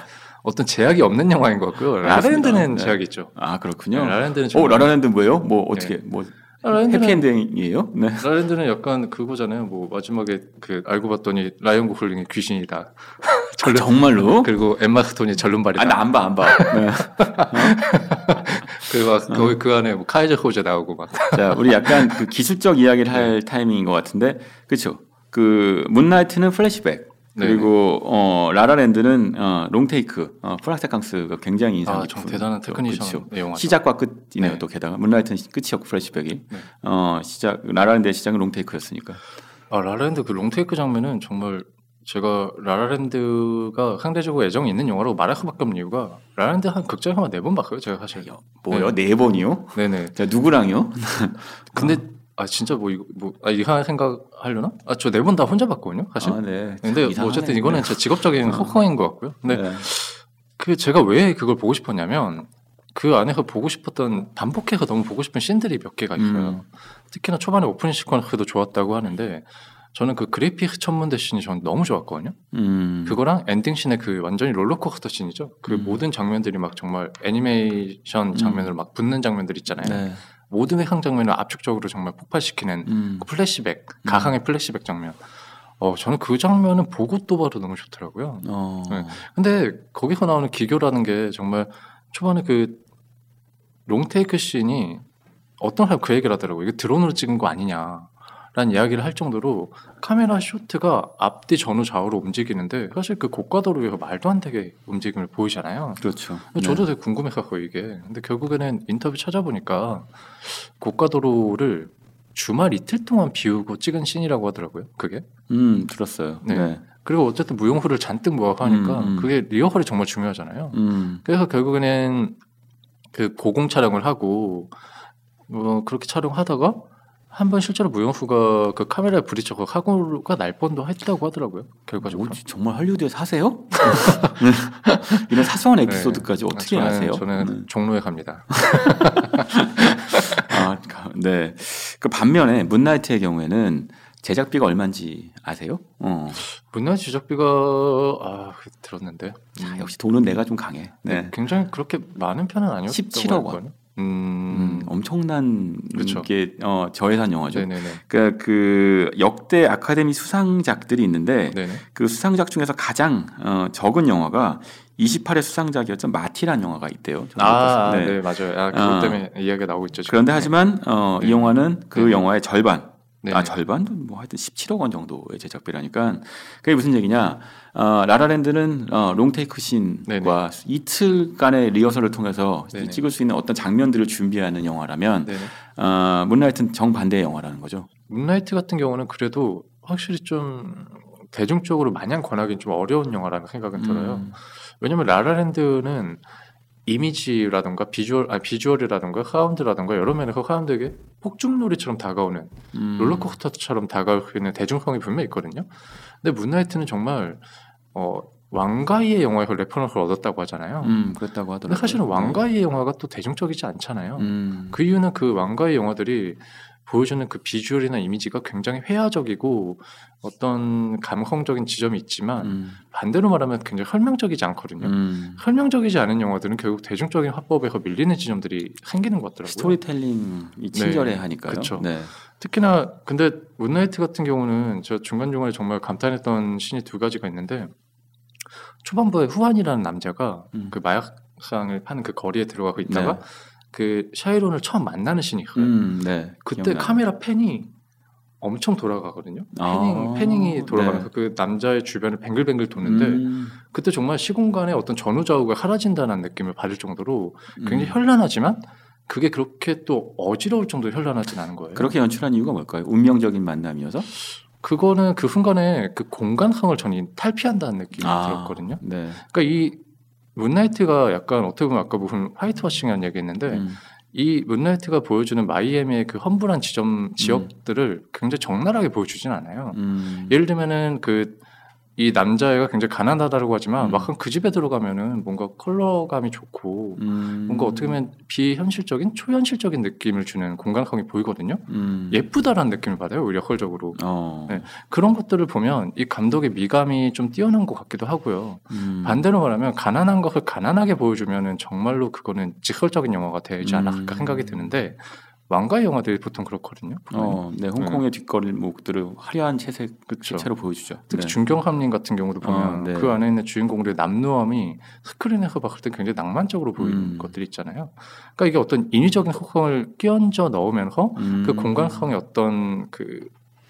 어떤 제약이 없는 영화인 것 같고요 알겠습니다. 라랜드는 네. 제약이 있죠 아, 그렇군요. 네, 라랜드는 오, 정말- 라라랜드 뭐예요? 뭐 어떻게 뭐 라랜드는, 해피엔딩이에요? 네. 라랜드는 약간 그거잖아요 뭐 마지막에 그 알고 봤더니 라이언 고슬링이 귀신이다 아, 정말로? 그리고 엠마 스톤이 절름발이다 아, 나 안 봐, 안 봐. 네. 그리고 막 거기 그 안에 뭐 카이저 소제 나오고 막 자, 우리 약간 그 기술적 이야기를 할 타이밍인 것 같은데, 그렇죠? 그 문라이트는 플래시백. 그리고 어 라라랜드는 어 롱테이크 어 plan-séquence가 굉장히 인상 아, 깊은 정 대단한 테크니션 그렇죠. 시작과 끝이네요 네. 또 게다가 문라이트는 끝이었고 플래시백이 네. 어 시작 라라랜드의 시작은 롱테이크였으니까 아 라라랜드 그 롱테이크 장면은 정말 제가 라라랜드가 상대적으로 애정이 있는 영화라고 말할 수밖에 없는 이유가 라라랜드 한 극장에 한네번 봤어요 제가 사실 뭐요 네 번이요? 네네 자 누구랑요? 근데 아 진짜 뭐 이거 뭐아 이상한 생각 하려나? 아 저 네 번 다 혼자 봤거든요 사실 아, 네. 근데 뭐. 어쨌든 이거는 제 직업적인 허허인 것 같고요 근데 네. 그 제가 왜 그걸 보고 싶었냐면 그 안에서 보고 싶었던 반복해서 너무 보고 싶은 씬들이 몇 개가 있어요. 음. 특히나 초반에 오프닝 시퀀스도 좋았다고 하는데 저는 그 그리피스 천문대 씬이 저는 너무 좋았거든요. 음. 그거랑 엔딩 씬의 그 완전히 롤러코스터 씬이죠. 그 음. 모든 장면들이 막 정말 애니메이션 장면으로 막 붙는 장면들 있잖아요. 네. 모든 회상 장면을 압축적으로 정말 폭발시키는 음. 그 플래시백, 가상의 플래시백 장면. 어, 저는 그 장면은 보고 또 봐도 너무 좋더라고요. 어. 네. 근데 거기서 나오는 기교라는 게 정말 초반에 그 롱테이크 씬이 어떤 사람 그 얘기를 하더라고요. 이거 드론으로 찍은 거 아니냐 라는 이야기를 할 정도로 카메라 쇼트가 앞뒤 전후 좌우로 움직이는데 사실 그 고가도로에서 말도 안 되게 움직임을 보이잖아요. 그렇죠. 저도 되게 궁금했었고 이게. 근데 결국에는 인터뷰 찾아보니까 고가도로를 주말 이틀 동안 비우고 찍은 씬이라고 하더라고요. 그게. 음 들었어요. 네. 네. 그리고 어쨌든 무용후를 잔뜩 모아서 하니까 음, 음. 그게 리허설이 정말 중요하잖아요. 음. 그래서 결국에는 그 고공 촬영을 하고 뭐 그렇게 촬영하다가 한 번 실제로 무용수가 그 카메라에 부딪혀서 사고가 날 뻔도 했다고 하더라고요. 결과적으로. 뭐지, 정말 할리우드에 사세요? 이런 사소한 에피소드까지 어떻게 저는, 아세요? 저는 네. 종로에 갑니다. 아, 가- 네. 그 반면에 문나이트의 경우에는 제작비가 얼마인지 아세요? 어. 문화 지적비가 아 들었는데 자, 역시 돈은 내가 좀 강해. 네. 굉장히 그렇게 많은 편은 아니었던 17억 원. 음, 음, 엄청난 그쵸. 게 어, 저예산 영화죠. 네네네. 그러니까 그 역대 아카데미 수상작들이 있는데 네네. 그 수상작 중에서 가장 어, 적은 영화가 28회 수상작이었던 마티란 영화가 있대요. 아, 네. 때. 맞아요. 아, 그것 어. 때문에 이야기가 나오고 있죠. 지금. 그런데 하지만 어, 이 네. 영화는 그 네. 영화의 절반, 네. 아 절반도 뭐 하여튼 17억 원 정도의 제작비라니까 그게 무슨 얘기냐? 어, 라라랜드는 어, 롱테이크 씬과 이틀간의 리허설을 통해서 네네. 찍을 수 있는 어떤 장면들을 준비하는 영화라면 네네. 어, 문라이트는 정반대의 영화라는 거죠. 문라이트 같은 경우는 그래도 확실히 좀 대중적으로 마냥 권하기는 좀 어려운 영화라는 생각은 들어요. 음. 왜냐면 라라랜드는 이미지라든가 비주얼, 아 비주얼이라든가 사운드라든가 여러 면에서 사람들에게 폭죽놀이처럼 다가오는 음. 롤러코스터처럼 있는 대중성이 분명히 있거든요. 근데 문라이트는 정말 어, 왕가위의 영화에서 reference를 얻었다고 하잖아요. 음, 그랬다고 하더라고요. 근데 사실은 왕가위의 영화가 또 대중적이지 않잖아요. 음. 그 이유는 그 왕가위 영화들이 보여주는 그 비주얼이나 이미지가 굉장히 회화적이고 어떤 감성적인 지점이 있지만 음. 반대로 말하면 굉장히 설명적이지 않거든요. 음. 설명적이지 않은 영화들은 결국 대중적인 화법에서 밀리는 지점들이 생기는 것 같더라고요. 스토리텔링이 친절해 하니까요. 그쵸. 네. 특히나 근데 문나이트 같은 경우는 제가 중간 중간에 정말 감탄했던 신이 두 가지가 있는데 초반부에 후안이라는 남자가 음. 그 마약상을 파는 그 거리에 들어가고 있다가 네. 그 샤이론을 처음 만나는 신이 있어요. 음, 네. 그때 기억나요. 카메라 팬이 엄청 돌아가거든요. 아, 패닝, 패닝이 돌아가면서 네. 그 남자의 주변을 뱅글뱅글 도는데 음, 그때 정말 시공간에 어떤 전후좌우가 사라진다는 느낌을 받을 정도로 굉장히 음. 현란하지만 그게 그렇게 또 어지러울 정도로 현란하진 않은 거예요. 그렇게 연출한 이유가 뭘까요? 운명적인 만남이어서? 그거는 그 순간에 그 공간성을 전이 탈피한다는 느낌이 들었거든요. 네. 그러니까 이 문나이트가 약간 어떻게 보면 아까 무슨 화이트워싱이라는 얘기했는데 음, 이 문나이트가 보여주는 마이애미의 그 험불한 지점 지역들을 굉장히 적나라하게 보여주진 않아요. 음. 예를 들면은 그 이 남자애가 굉장히 가난하다고 하지만 음. 막상 그 집에 들어가면은 뭔가 컬러감이 좋고 음. 뭔가 어떻게 보면 비현실적인 초현실적인 느낌을 주는 공간성이 보이거든요. 음. 예쁘다라는 느낌을 받아요. 오히려 컬적으로 어. 네. 그런 것들을 보면 이 감독의 미감이 좀 뛰어난 것 같기도 하고요. 음. 반대로 말하면 가난한 것을 가난하게 보여주면은 정말로 그거는 직설적인 영화가 되지 않을까 음. 생각이 드는데 왕가의 영화들이 보통 그렇거든요. 어, 네, 홍콩의 뒷거리목들을 화려한 채색. 채로 보여주죠. 특히 네. 중경함님 같은 경우도 보면 어, 네. 그 안에 있는 주인공들의 남루함이 스크린에서 봤을 때 굉장히 낭만적으로 보이는 음. 것들이 있잖아요. 그러니까 이게 어떤 인위적인 소통을 끼얹어 넣으면서 음. 그 공간성의 어떤 그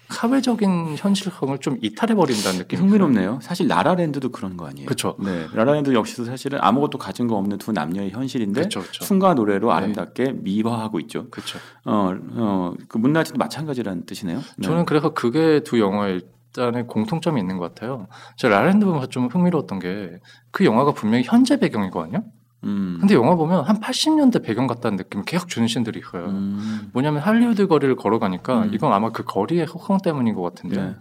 사회적인 현실성을 좀 이탈해 버린다는 느낌이 흥미롭네요. 사실 라라랜드도 그런 거 아니에요? 그쵸. 네, 라라랜드 역시도 사실은 아무것도 가진 거 없는 두 남녀의 현실인데 그렇죠, 그렇죠. 춤과 노래로 네. 아름답게 미화하고 있죠. 그렇죠. 어, 어, 그 문라이트도 마찬가지라는 뜻이네요. 네. 저는 그래서 그게 두 영화의 일단의 공통점이 있는 것 같아요. 제가 라라랜드 보면서 좀 흥미로웠던 게 그 영화가 분명히 현재 배경이거든요. 음. 근데 영화 보면 한 80년대 배경 같다는 느낌을 계속 주는 신들이 있어요. 음. 뭐냐면 할리우드 거리를 걸어가니까 음. 이건 아마 그 거리의 호황 때문인 것 같은데 네.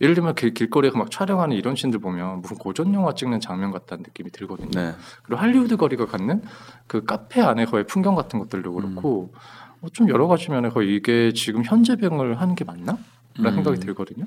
예를 들면 길, 길거리에서 막 촬영하는 이런 신들 보면 무슨 고전 영화 찍는 장면 같다는 느낌이 들거든요. 네. 그리고 할리우드 거리가 갖는 그 카페 안에서의 풍경 같은 것들도 그렇고 어, 좀 여러 가지 면에서 이게 지금 현재 배경을 하는 게 맞나? 라는 음. 생각이 들거든요.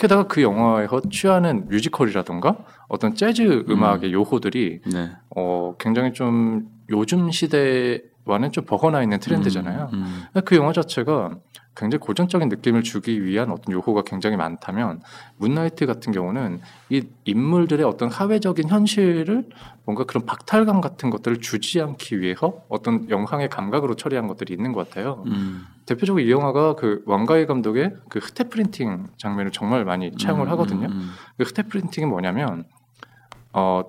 게다가 그 영화에서 취하는 뮤지컬이라던가 어떤 재즈 음악의 요소들이 네. 어, 굉장히 좀 요즘 시대의 와는 좀 벗어나 있는 트렌드잖아요. 음, 그 영화 자체가 굉장히 고전적인 느낌을 주기 위한 어떤 요소가 굉장히 많다면 문나이트 같은 경우는 이 인물들의 어떤 사회적인 현실을 뭔가 그런 박탈감 같은 것들을 주지 않기 위해서 어떤 영상의 감각으로 처리한 것들이 있는 것 같아요. 음, 대표적으로 이 영화가 그 왕가희 감독의 그 흑태 프린팅 장면을 정말 많이 차용을 음, 하거든요. 음, 그 흑태 프린팅이 뭐냐면 어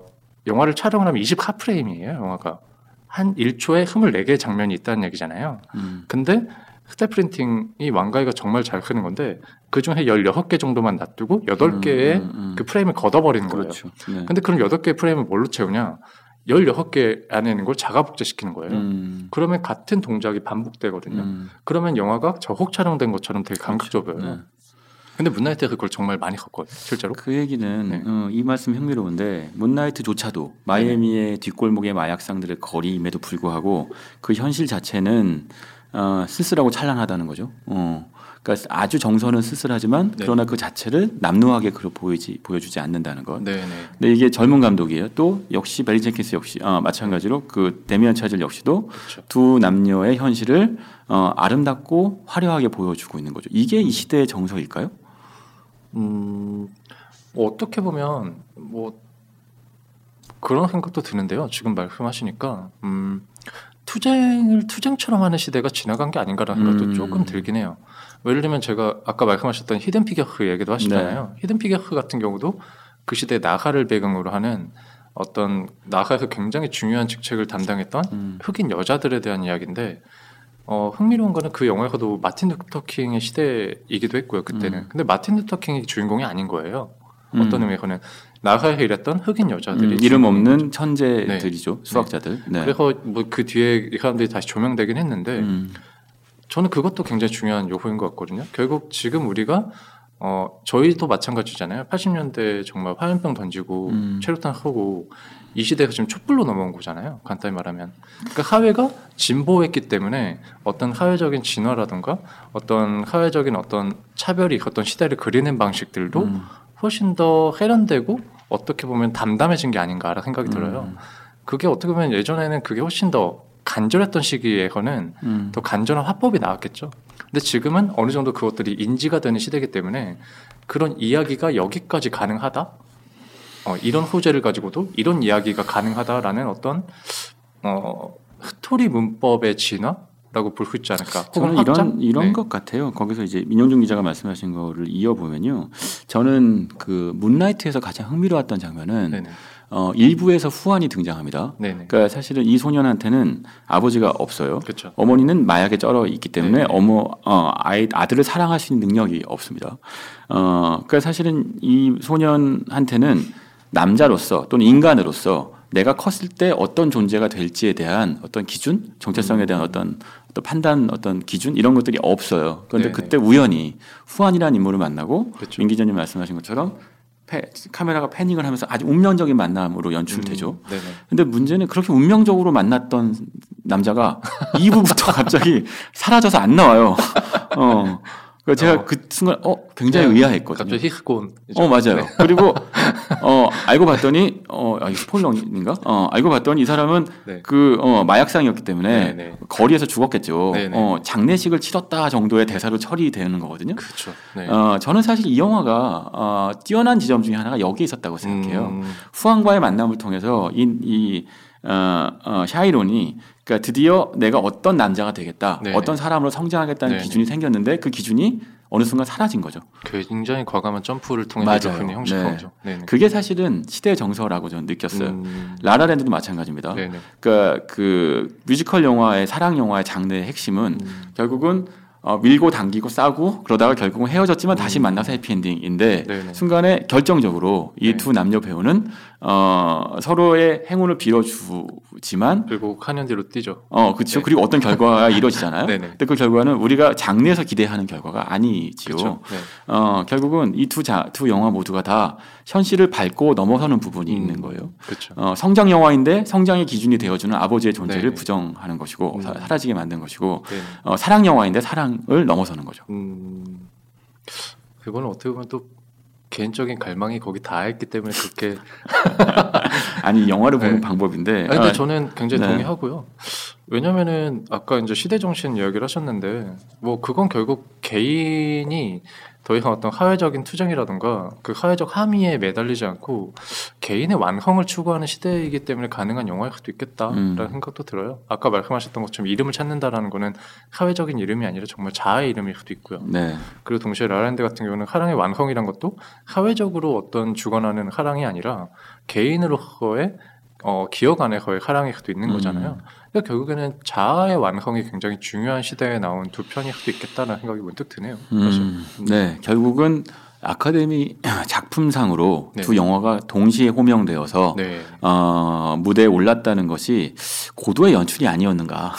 영화를 촬영을 하면 24프레임이에요. 영화가 한 1초에 24개의 장면이 있다는 얘기잖아요. 음, 근데 흑태 프린팅이 왕가이가 정말 잘 크는 건데 그 중에 16개 정도만 놔두고 8개의 음, 음, 그 프레임을 걷어버리는 거예요. 그렇죠. 네. 근데 그럼 8개의 프레임을 뭘로 채우냐? 16개 안에 있는 걸 자가 복제시키는 거예요. 음, 그러면 같은 동작이 반복되거든요. 음, 그러면 영화가 저혹 촬영된 것처럼 되게 감각적으로 보여요. 네. 근데 문나이트가 그걸 정말 많이 컸거든요. 실제로. 그 얘기는 네. 어, 이 말씀 흥미로운데 문나이트조차도 마이애미의 뒷골목의 마약상들의 거리임에도 불구하고 그 현실 자체는 어, 쓸쓸하고 찬란하다는 거죠. 어, 그러니까 아주 정서는 쓸쓸하지만 네. 그러나 그 자체를 남루하게 그려 보이지 보여주지 않는다는 것. 네 네. 근데 이게 젊은 감독이에요. 또 역시 베리 젠킨스 역시 어, 마찬가지로 그 데미안 차즐 역시도 그렇죠. 두 남녀의 현실을 어, 아름답고 화려하게 보여주고 있는 거죠. 이게 이 시대의 정서일까요? 음, 뭐 어떻게 보면 뭐 그런 생각도 드는데요. 지금 말씀하시니까 음, 투쟁을 투쟁처럼 하는 시대가 지나간 게 아닌가라는 음. 조금 들긴 해요. 뭐 예를 들면 제가 아까 말씀하셨던 히든 피겨스 얘기도 하시잖아요. 히든 피겨스 같은 경우도 그 시대 나사를 배경으로 하는 어떤 나사에서 굉장히 중요한 직책을 담당했던 음. 흑인 여자들에 대한 이야기인데 어, 흥미로운 거는 그 영화에서도 마틴 루터 킹의 시대이기도 했고요 그때는 음. 근데 마틴 루터 킹이 주인공이 아닌 거예요 음. 어떤 의미에서는 나사에서 일했던 흑인 여자들이 음, 이름. 없는 천재들이죠 수학자들. 네. 그래서 뭐 그 뒤에 이 사람들이 다시 조명되긴 했는데 음, 저는 그것도 굉장히 중요한 요소인 것 같거든요. 결국 지금 우리가 어 저희도 마찬가지잖아요. 80년대 정말 화염병 던지고 음. 체류탄 쏘고 이 시대가 지금 촛불로 넘어온 거잖아요. 간단히 말하면. 그러니까 사회가 진보했기 때문에 어떤 사회적인 진화라든가 어떤 사회적인 어떤 차별이 어떤 시대를 그리는 방식들도 음, 훨씬 더 세련되고 어떻게 보면 담담해진 게 아닌가라는 생각이 들어요. 음, 그게 어떻게 보면 예전에는 그게 훨씬 더 간절했던 시기에서는 음. 더 간절한 화법이 나왔겠죠. 근데 지금은 어느 정도 그것들이 인지가 되는 시대이기 때문에 그런 이야기가 여기까지 가능하다. 어, 이런 소재를 가지고도 이런 이야기가 가능하다라는 어떤 어, 스토리 문법의 진화라고 볼 수 있지 않을까. 저는 확장? 이런 이런 네. 것 같아요. 거기서 이제 민영중 기자가 말씀하신 거를 이어 보면요. 저는 그 문나이트에서 가장 흥미로웠던 장면은 네네. 어, 일부에서 후안이 등장합니다. 네네. 그러니까 사실은 이 소년한테는 아버지가 없어요. 그렇죠. 어머니는 마약에 쩔어 있기 때문에 네. 어머 어, 아이 아들을 사랑할 수 있는 능력이 없습니다. 어, 그러니까 사실은 이 소년한테는 남자로서 또는 인간으로서 내가 컸을 때 어떤 존재가 될지에 대한 어떤 기준, 정체성에 대한 어떤 어떤 판단, 어떤 기준 이런 것들이 없어요. 그런데 네, 그때 우연히 후안이라는 인물을 만나고 그렇죠. 민 기자님 말씀하신 것처럼 패- 카메라가 패닝을 하면서 아주 운명적인 만남으로 연출되죠. 음, 네네. 근데 문제는 그렇게 운명적으로 만났던 남자가 2부부터 갑자기 사라져서 안 나와요. 어. 그러니까 제가 어. 그 순간 어 굉장히 그냥 의아했거든요. 갑자기 히스콘. 어 맞아요. 그리고 어 알고 봤더니 어 아, 이거 스포일러인가? 어 알고 봤더니 이 사람은 네. 그어 마약상이었기 때문에 네, 네. 거리에서 죽었겠죠. 네, 네. 어 장례식을 치렀다 정도의 대사로 처리되는 거거든요. 그렇죠. 네. 어 저는 사실 이 영화가 어 뛰어난 지점 중에 하나가 여기에 있었다고 생각해요. 음, 후안과의 만남을 통해서 이, 이 어, 어, 샤이론이 그러니까 드디어 내가 어떤 남자가 되겠다, 네네. 어떤 사람으로 성장하겠다는 네네. 기준이 생겼는데 그 기준이 어느 순간 사라진 거죠. 굉장히 과감한 점프를 통해. 대부분이 형식한 네. 거죠. 네네. 그게 사실은 시대의 정서라고 저는 느꼈어요. 음, 라라랜드도 마찬가지입니다. 네네. 그러니까 그 뮤지컬 영화의 사랑 영화의 장르의 핵심은 음, 결국은 어, 밀고 당기고 싸고 그러다가 결국은 헤어졌지만 다시 음. 만나서 해피엔딩인데 네네. 순간에 결정적으로 이 네. 두 남녀 배우는 어, 서로의 행운을 빌어주지만 그리고 4년 뒤로 뛰죠. 어 그렇죠 네. 그리고 어떤 결과가 이루어지잖아요. 네네. 근데 그 결과는 우리가 장르에서 기대하는 결과가 아니지요. 그렇죠. 네. 어 결국은 이두두 영화 모두가 다 현실을 밟고 넘어서는 부분이 음. 있는 거예요. 그렇죠. 어, 성장 영화인데 성장의 기준이 되어주는 아버지의 존재를 네네. 부정하는 것이고 음. 사, 사라지게 만든 것이고 네. 어, 사랑 영화인데 사랑을 넘어서는 거죠. 음, 그거는 어떻게 보면 또 개인적인 갈망이 거기 닿아있기 때문에 그렇게. 아니 영화를 보는 네. 방법인데 아니, 근데 어, 저는 굉장히 네. 동의하고요. 왜냐면은 아까 이제 시대 정신 이야기를 하셨는데 뭐 그건 결국 개인이 더 이상 어떤 하회적인 투쟁이라든가 그 하회적 함의에 매달리지 않고 개인의 완성을 추구하는 시대이기 때문에 가능한 영화일 수도 있겠다라는 음. 생각도 들어요. 아까 말씀하셨던 것처럼 이름을 찾는다라는 거는 하회적인 이름이 아니라 정말 자아의 이름일 수도 있고요. 네. 그리고 동시에 라랜드 같은 경우는 하랑의 완성이란 것도 하회적으로 어떤 주관하는 하랑이 아니라 개인으로서의 어, 기억 안에서의 하랑일 수도 있는 음. 거잖아요. 그러니까 결국에는 자아의 완성이 굉장히 중요한 시대에 나온 두 편일 수도 있겠다는 생각이 문득 드네요. 사실. 음, 네, 결국은 아카데미 작품상으로 네. 두 영화가 동시에 호명되어서 네. 어, 무대에 올랐다는 것이 고도의 연출이 아니었는가.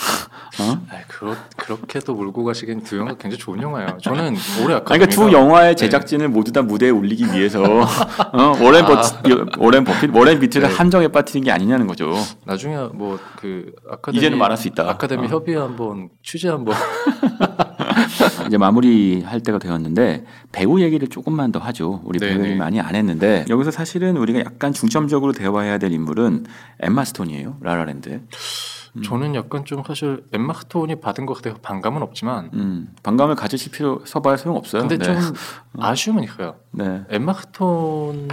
어? 아이, 그렇, 그렇게도 몰고 가시기엔 두 영화 굉장히 좋은 영화예요. 저는 올해 아까 그러니까 두 영화의 제작진을 모두 다 무대에 올리기 위해서 어, 워렌 버 워렌 버핏, 워렌 비트를 네. 한정에 빠뜨린 게 아니냐는 거죠. 나중에 뭐 그 아카데미 이제는 말할 수 있다. 아카데미 어. 협의 한번 취재 한번 이제 마무리할 때가 되었는데 배우 얘기를 조금만 더 하죠. 우리 네네. 배우 얘기 많이 안 했는데 여기서 사실은 우리가 약간 중점적으로 대화해야 될 인물은 엠마 스톤이에요. 라라랜드. 저는 약간 좀 사실 엠마 스톤이 받은 것에 대해서 반감은 없지만 음, 반감을 가지실 필요 써봐야 소용 없어요. 근데 네. 좀 아쉬움은 있어요. 네. 엠마 스톤이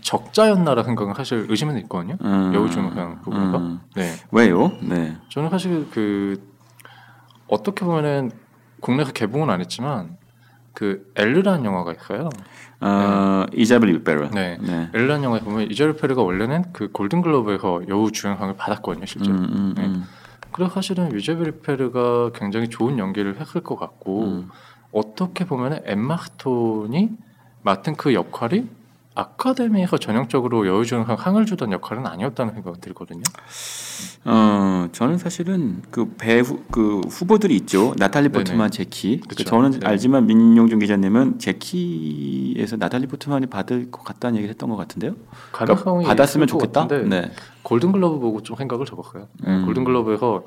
적자였나라는 생각은 사실 의심은 있거든요. 음, 여우주연상 부문과. 음. 네, 왜요? 네. 저는 사실 그 어떻게 보면은 국내에서 개봉은 안 했지만 그 엘르라는 영화가 있어요. 어, 이자벨 유베르. 네. 네. 엘르라는 영화에 보면 이자벨 페르가 원래는 그 골든글러브에서 여우 주연상을 받았거든요, 실제로. 음, 음, 네. 음. 그래서 사실은 이자벨 페르가 굉장히 좋은 연기를 했을 것 같고 음. 어떻게 보면 엠마 스톤이 맡은 그 역할이 아카데미에서 전형적으로 여우주연상 상을 주던 역할은 아니었다는 생각이 들거든요. 어, 저는 사실은 그 배후 그 후보들이 있죠. 나탈리. 포트만, 제키. 그 그쵸. 저는 네. 알지만 민용준 기자님은 제키에서 나탈리 포트만이 받을 것 같다는 얘기를 했던 것 같은데요. 그러니까 가능성이 받았으면 있을 것 좋겠다. 네. 골든글러브 보고 좀 생각을 접었어요. 네, 음. 골든글러브에서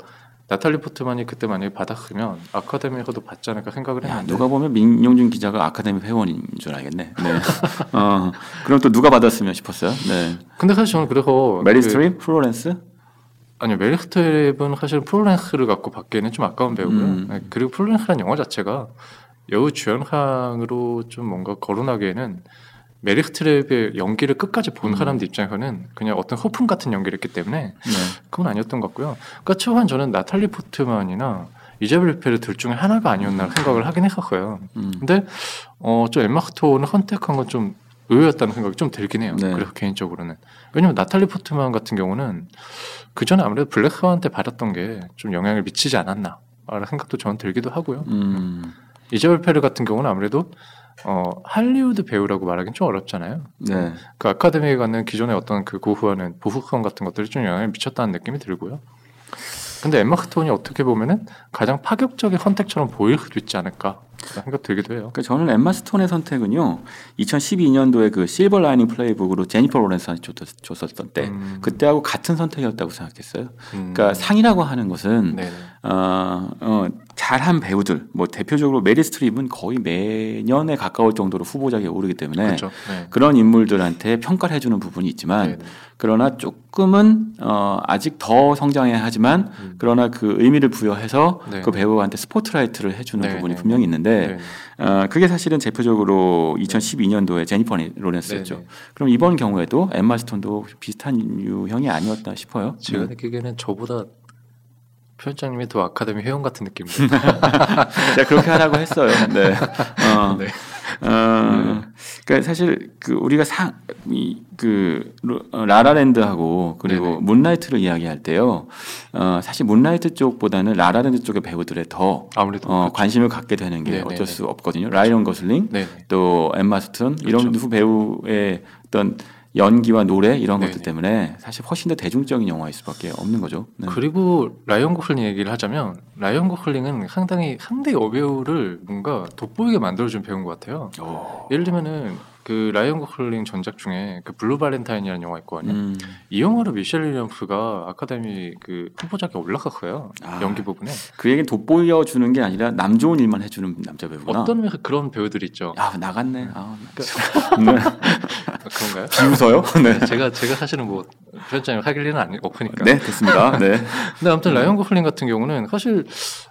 나탈리 포트만이 그때 만약에 받았으면 아카데미에서도 받지 않을까 생각을 야, 했는데 누가 보면 민용준 기자가 아카데미 회원인 줄 알겠네. 네. 어, 그럼 또 누가 받았으면 싶었어요. 네. 근데 사실 저는 그래서 메릴 그- 스트립, 플로렌스. 아니요 메릴 스트립은 사실 플로렌스를 갖고 받기에는 좀 아까운 배우고요. 음. 네, 그리고 플로렌스라는 영화 자체가 여우 주연상으로 좀 뭔가 거론하기에는 메릴 스트립의 연기를 끝까지 본 음. 사람들 입장에서는 그냥 어떤 소품 같은 연기를 했기 때문에 네. 그건 아니었던 것 같고요. 그러니까 초반 저는 나탈리 포트만이나 이자벨 위페르 둘 중에 하나가 아니었나 생각을 하긴 했었어요. 음. 근데 어, 좀 엠마 스톤을 선택한 건 좀 의외였다는 생각이 좀 들긴 해요. 네. 그래서 개인적으로는 왜냐면 나탈리 포트만 같은 경우는 그 전에 아무래도 블랙스완으로 받았던 게 좀 영향을 미치지 않았나. 라는 생각도 저는 들기도 하고요. 음. 이자벨 위페르 같은 경우는 아무래도 어, 할리우드 배우라고 말하기는 좀 어렵잖아요. 네. 그 아카데미에 가는 기존의 어떤 그 고수하는 보수성 같은 것들이 좀 영향을 미쳤다는 느낌이 들고요. 근데 엠마 스톤이 어떻게 보면은 가장 파격적인 선택처럼 보일 수도 있지 않을까 생각 들기도 해요. 그러니까 저는 엠마 스톤의 선택은요. 2012년도에 그 실버 라이닝 플레이북으로 제니퍼 로렌스한테 줬- 줬었던 때 음, 그때하고 같은 선택이었다고 생각했어요. 음, 그러니까 상이라고 하는 것은. 어, 어, 잘한 배우들, 뭐 대표적으로 메릴 스트립은 거의 매년에 가까울 정도로 후보작에 오르기 때문에 그렇죠. 네. 그런 인물들한테 평가를 해주는 부분이 있지만 네네. 그러나 조금은 어, 아직 더 성장해야 하지만 음. 그러나 그 의미를 부여해서 네. 그 배우한테 스포트라이트를 해주는 네, 부분이 네, 분명히 있는데 네네. 어, 그게 사실은 대표적으로 2012년도에 제니퍼 로렌스였죠. 네네. 그럼 이번 경우에도 엠마 스톤도 비슷한 유형이 아니었다 싶어요. 제가 네. 느끼기에는 저보다 편집장님이 더 아카데미 회원 같은 느낌이에요. 제가 그렇게 하라고 했어요. 네. 어, 네. 어, 그러니까 사실 그 우리가 상, 이 그 라라랜드하고 그리고 네네. 문라이트를 이야기할 때요. 어, 사실 문라이트 쪽보다는 라라랜드 쪽의 배우들에 더 아무래도 어, 그렇죠. 관심을 갖게 되는 게 네네네. 어쩔 수 없거든요. 라이언 고슬링 네네. 또 엠마 스톤 이런 그렇죠. 두 배우의 어떤 연기와 노래 이런 것들 네네. 때문에 사실 훨씬 더 대중적인 영화일 수밖에 없는 거죠. 네. 그리고 라이언 고슬링 얘기를 하자면 라이언 고슬링은 상당히 상대 여배우를 뭔가 돋보이게 만들어준 배우인 것 같아요. 오. 예를 들면은 그 라이언 고슬링 전작 중에 그 블루 발렌타인이라는 영화 있거든요. 음. 이 영화로 미셸 윌리엄스가 아카데미 그 후보작에 올라갔어요. 아. 연기 부문에 그 얘기는 돋보여 주는 게 아니라 남 좋은 일만 해주는 남자 배우구나. 어떤 면에서 그런 배우들이 있죠. 아 나갔네. 아, 그- 네. 그런가요? 비웃어요? 네. 제가 제가 사실은 뭐 편집장님 하길 일은 아니 없으니까. 네, 됐습니다. 네. 근데 아무튼 라이언 고슬링 같은 경우는 사실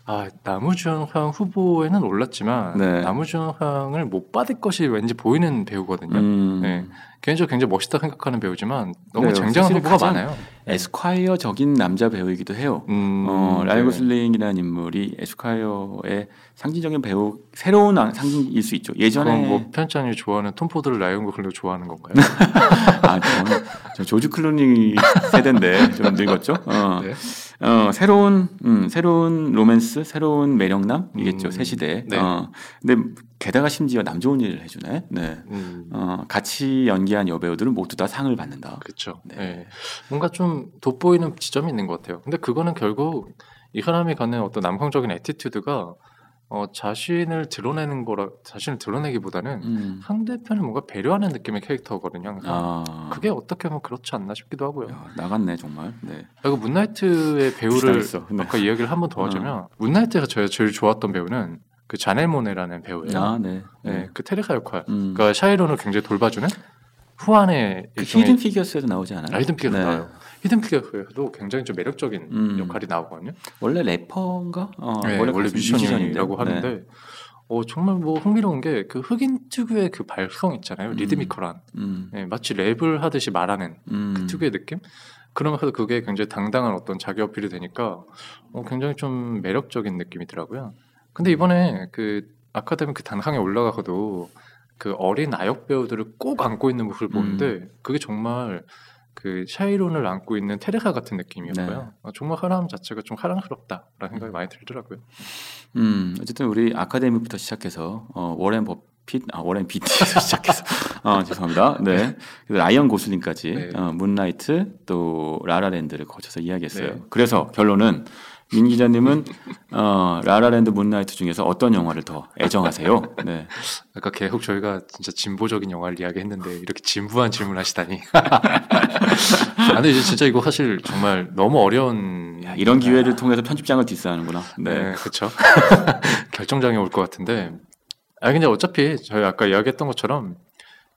아, 남우주연상 후보에는 올랐지만 네. 남우주연상을 못 받을 것이 왠지 보이는 배우거든요. 음, 네. 개인적으로 굉장히 멋있다 생각하는 배우지만 너무 그래요. 쟁쟁한 후보가 많아요. 에스콰이어적인 남자 배우이기도 해요. 음, 어, 라이언 네. 고슬링이라는 인물이 에스콰이어의 상징적인 배우 새로운 아- 상징일 수 있죠. 예전에 뭐 편집장님이 좋아하는 톰 포드를 라이언 고슬링 좋아하는 건가요? 아, 저는 저 조지 클루니 세대인데 좀 늙었죠. 어, 네. 어, 새로운 음, 새로운 로맨스, 새로운 매력남이겠죠. 음, 새 시대. 네. 어, 근데 게다가 심지어 남 좋은 일을 해주네. 네. 음, 어, 같이 연기한 여배우들은 모두 다 상을 받는다. 그렇죠. 네. 네. 뭔가 좀 돋보이는 지점이 있는 것 같아요. 근데 그거는 결국 이 사람이 갖는 어떤 남성적인 attitude가 어, 자신을 드러내는 거라 자신을 드러내기보다는 음. 상대편을 뭔가 배려하는 느낌의 캐릭터거든요. 항상. 아, 그게 어떻게 보면 그렇지 않나 싶기도 하고요. 야, 나갔네 정말. 네. 그리고 문라이트의 배우를. 네. 아까 이야기를 한 번 더 하자면 문라이트가 제가 제일 좋았던 배우는 그 자넬 모네라는 배우예요. 아, 네. 네, 그 테레사 역할. 음. 그러니까 샤이론을 굉장히 돌봐주는 후안의 그 히든 피겨스에도 나오지 않아요? 아, 히든 피겨스 네. 나와요. 히든 피겨스도 굉장히 좀 매력적인 음. 역할이 나오거든요. 원래 래퍼인가? 어, 네, 원래, 뮤지션이라고 뮤지션인데. 하는데 네. 어, 정말 뭐 흥미로운 게 그 흑인 특유의 그 발성 있잖아요. 음. 리드미컬한 음, 네, 마치 랩을 하듯이 말하는 음. 그 특유의 느낌. 그러면서 그게 굉장히 당당한 어떤 자기 어필이 되니까 어, 굉장히 좀 매력적인 느낌이더라고요. 근데 이번에 그 아카데미 그 단상에 올라가서도 그 어린 아역 배우들을 꼭 안고 있는 모습을 보는데 음. 그게 정말 그 샤이론을 안고 있는 테레사 같은 느낌이었고요. 네. 어, 정말 사람 자체가 좀 사랑스럽다라는 생각이 많이 들더라고요. 음, 어쨌든 우리 아카데미부터 시작해서 어, 워렌 버핏, 아 워렌 비티에서 시작해서 아 죄송합니다. 네, 그래서 라이언 고슬링까지 네. 어, 문라이트 또 라라랜드를 거쳐서 이야기했어요. 네. 그래서 결론은 민 기자님은 어, 라라랜드 문라이트 중에서 어떤 영화를 더 애정하세요? 네, 아까 계속 저희가 진짜 진보적인 영화를 이야기했는데 이렇게 진부한 질문을 하시다니. 아, 근데 이제 진짜 이거 사실 정말 너무 어려운 야, 이런 기회를 통해서 편집장을 diss하는구나. 네, 네, 그렇죠. 결정장애 올 것 같은데. 아 근데 어차피 저희 아까 이야기했던 것처럼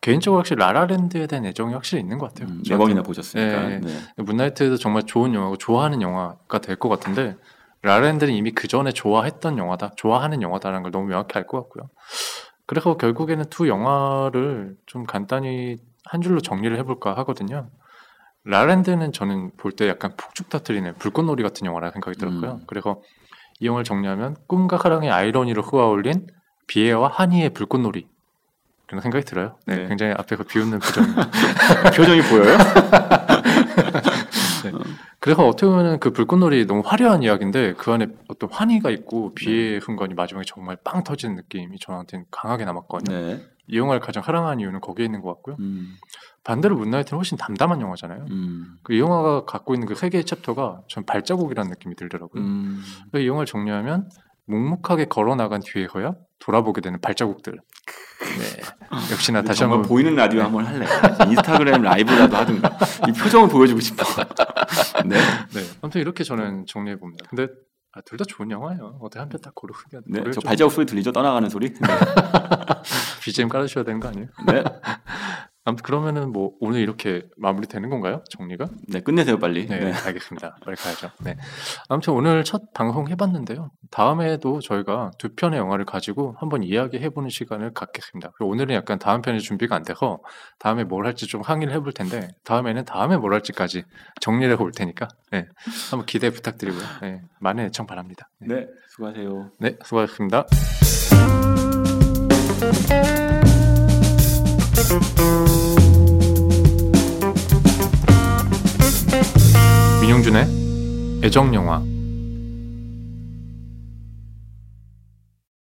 개인적으로 확실히 라라랜드에 대한 애정이 확실히 있는 것 같아요. 음, 네 번이나. 보셨으니까. 네. 네. 문나이트도 정말 좋은 영화고 좋아하는 영화가 될 것 같은데 라라랜드는 이미 그 전에 좋아했던 영화다, 좋아하는 영화다라는 걸 너무 명확히 알 것 같고요. 그래서 결국에는 두 영화를 좀 간단히 한 줄로 정리를 해볼까 하거든요. 라랜드는 저는 볼 때 약간 폭죽 터트리는 불꽃놀이 같은 영화라는 생각이 들었고요. 음. 그래서 이 영화를 정리하면 꿈과 사랑의 아이러니로 휘어올린 비애와 한이의 불꽃놀이 그런 생각이 들어요. 네, 네. 굉장히 앞에서 비웃는 표정. 표정이 보여요? 그래서 어떻게 보면 그 불꽃놀이 너무 화려한 이야기인데 그 안에 어떤 환희가 있고 비애의 순간이 마지막에 정말 빵 터지는 느낌이 저한테는 강하게 남았거든요. 네. 이 영화를 가장 사랑하는 이유는 거기에 있는 것 같고요. 음, 반대로 문나이트는 훨씬 담담한 영화잖아요. 음, 그이 영화가 갖고 있는 그 세 개의 챕터가 전 발자국이라는 느낌이 들더라고요. 음. 그래서 이 영화를 정리하면 묵묵하게 걸어 나간 뒤에서야 돌아보게 되는 발자국들. 네. 역시나 다시 한번 보이는 라디오 한번 할래. 인스타그램 라이브라도 하든가. 이 표정을 보여주고 싶어. 네. 네. 아무튼 이렇게 저는 정리해 봅니다. 근데 아, 둘 다 좋은 영화예요. 어떻게 한 편 딱 고르기가 네. 고를 저 좀- 발자국 소리 들리죠? 떠나가는 소리? 네. BGM 깔아주셔야 되는 거 아니에요? 네. 아무튼 그러면은 뭐 오늘 이렇게 마무리되는 건가요? 정리가? 네, 끝내세요, 빨리. 네, 네. 알겠습니다. 빨리 가야죠. 네. 아무튼 오늘 첫 방송 해봤는데요. 다음에도 저희가 두 편의 영화를 가지고 한번 이야기해보는 시간을 갖겠습니다. 그리고 오늘은 약간 다음 편이 준비가 안 돼서 다음에 뭘 할지 좀 항의를 해볼 텐데 다음에는 다음에 뭘 할지까지 정리를 해볼 테니까 네, 한번 기대 부탁드리고요. 네, 많은 애청 바랍니다. 네, 네, 수고하세요. 네 수고하셨습니다. 민용준의 애정영화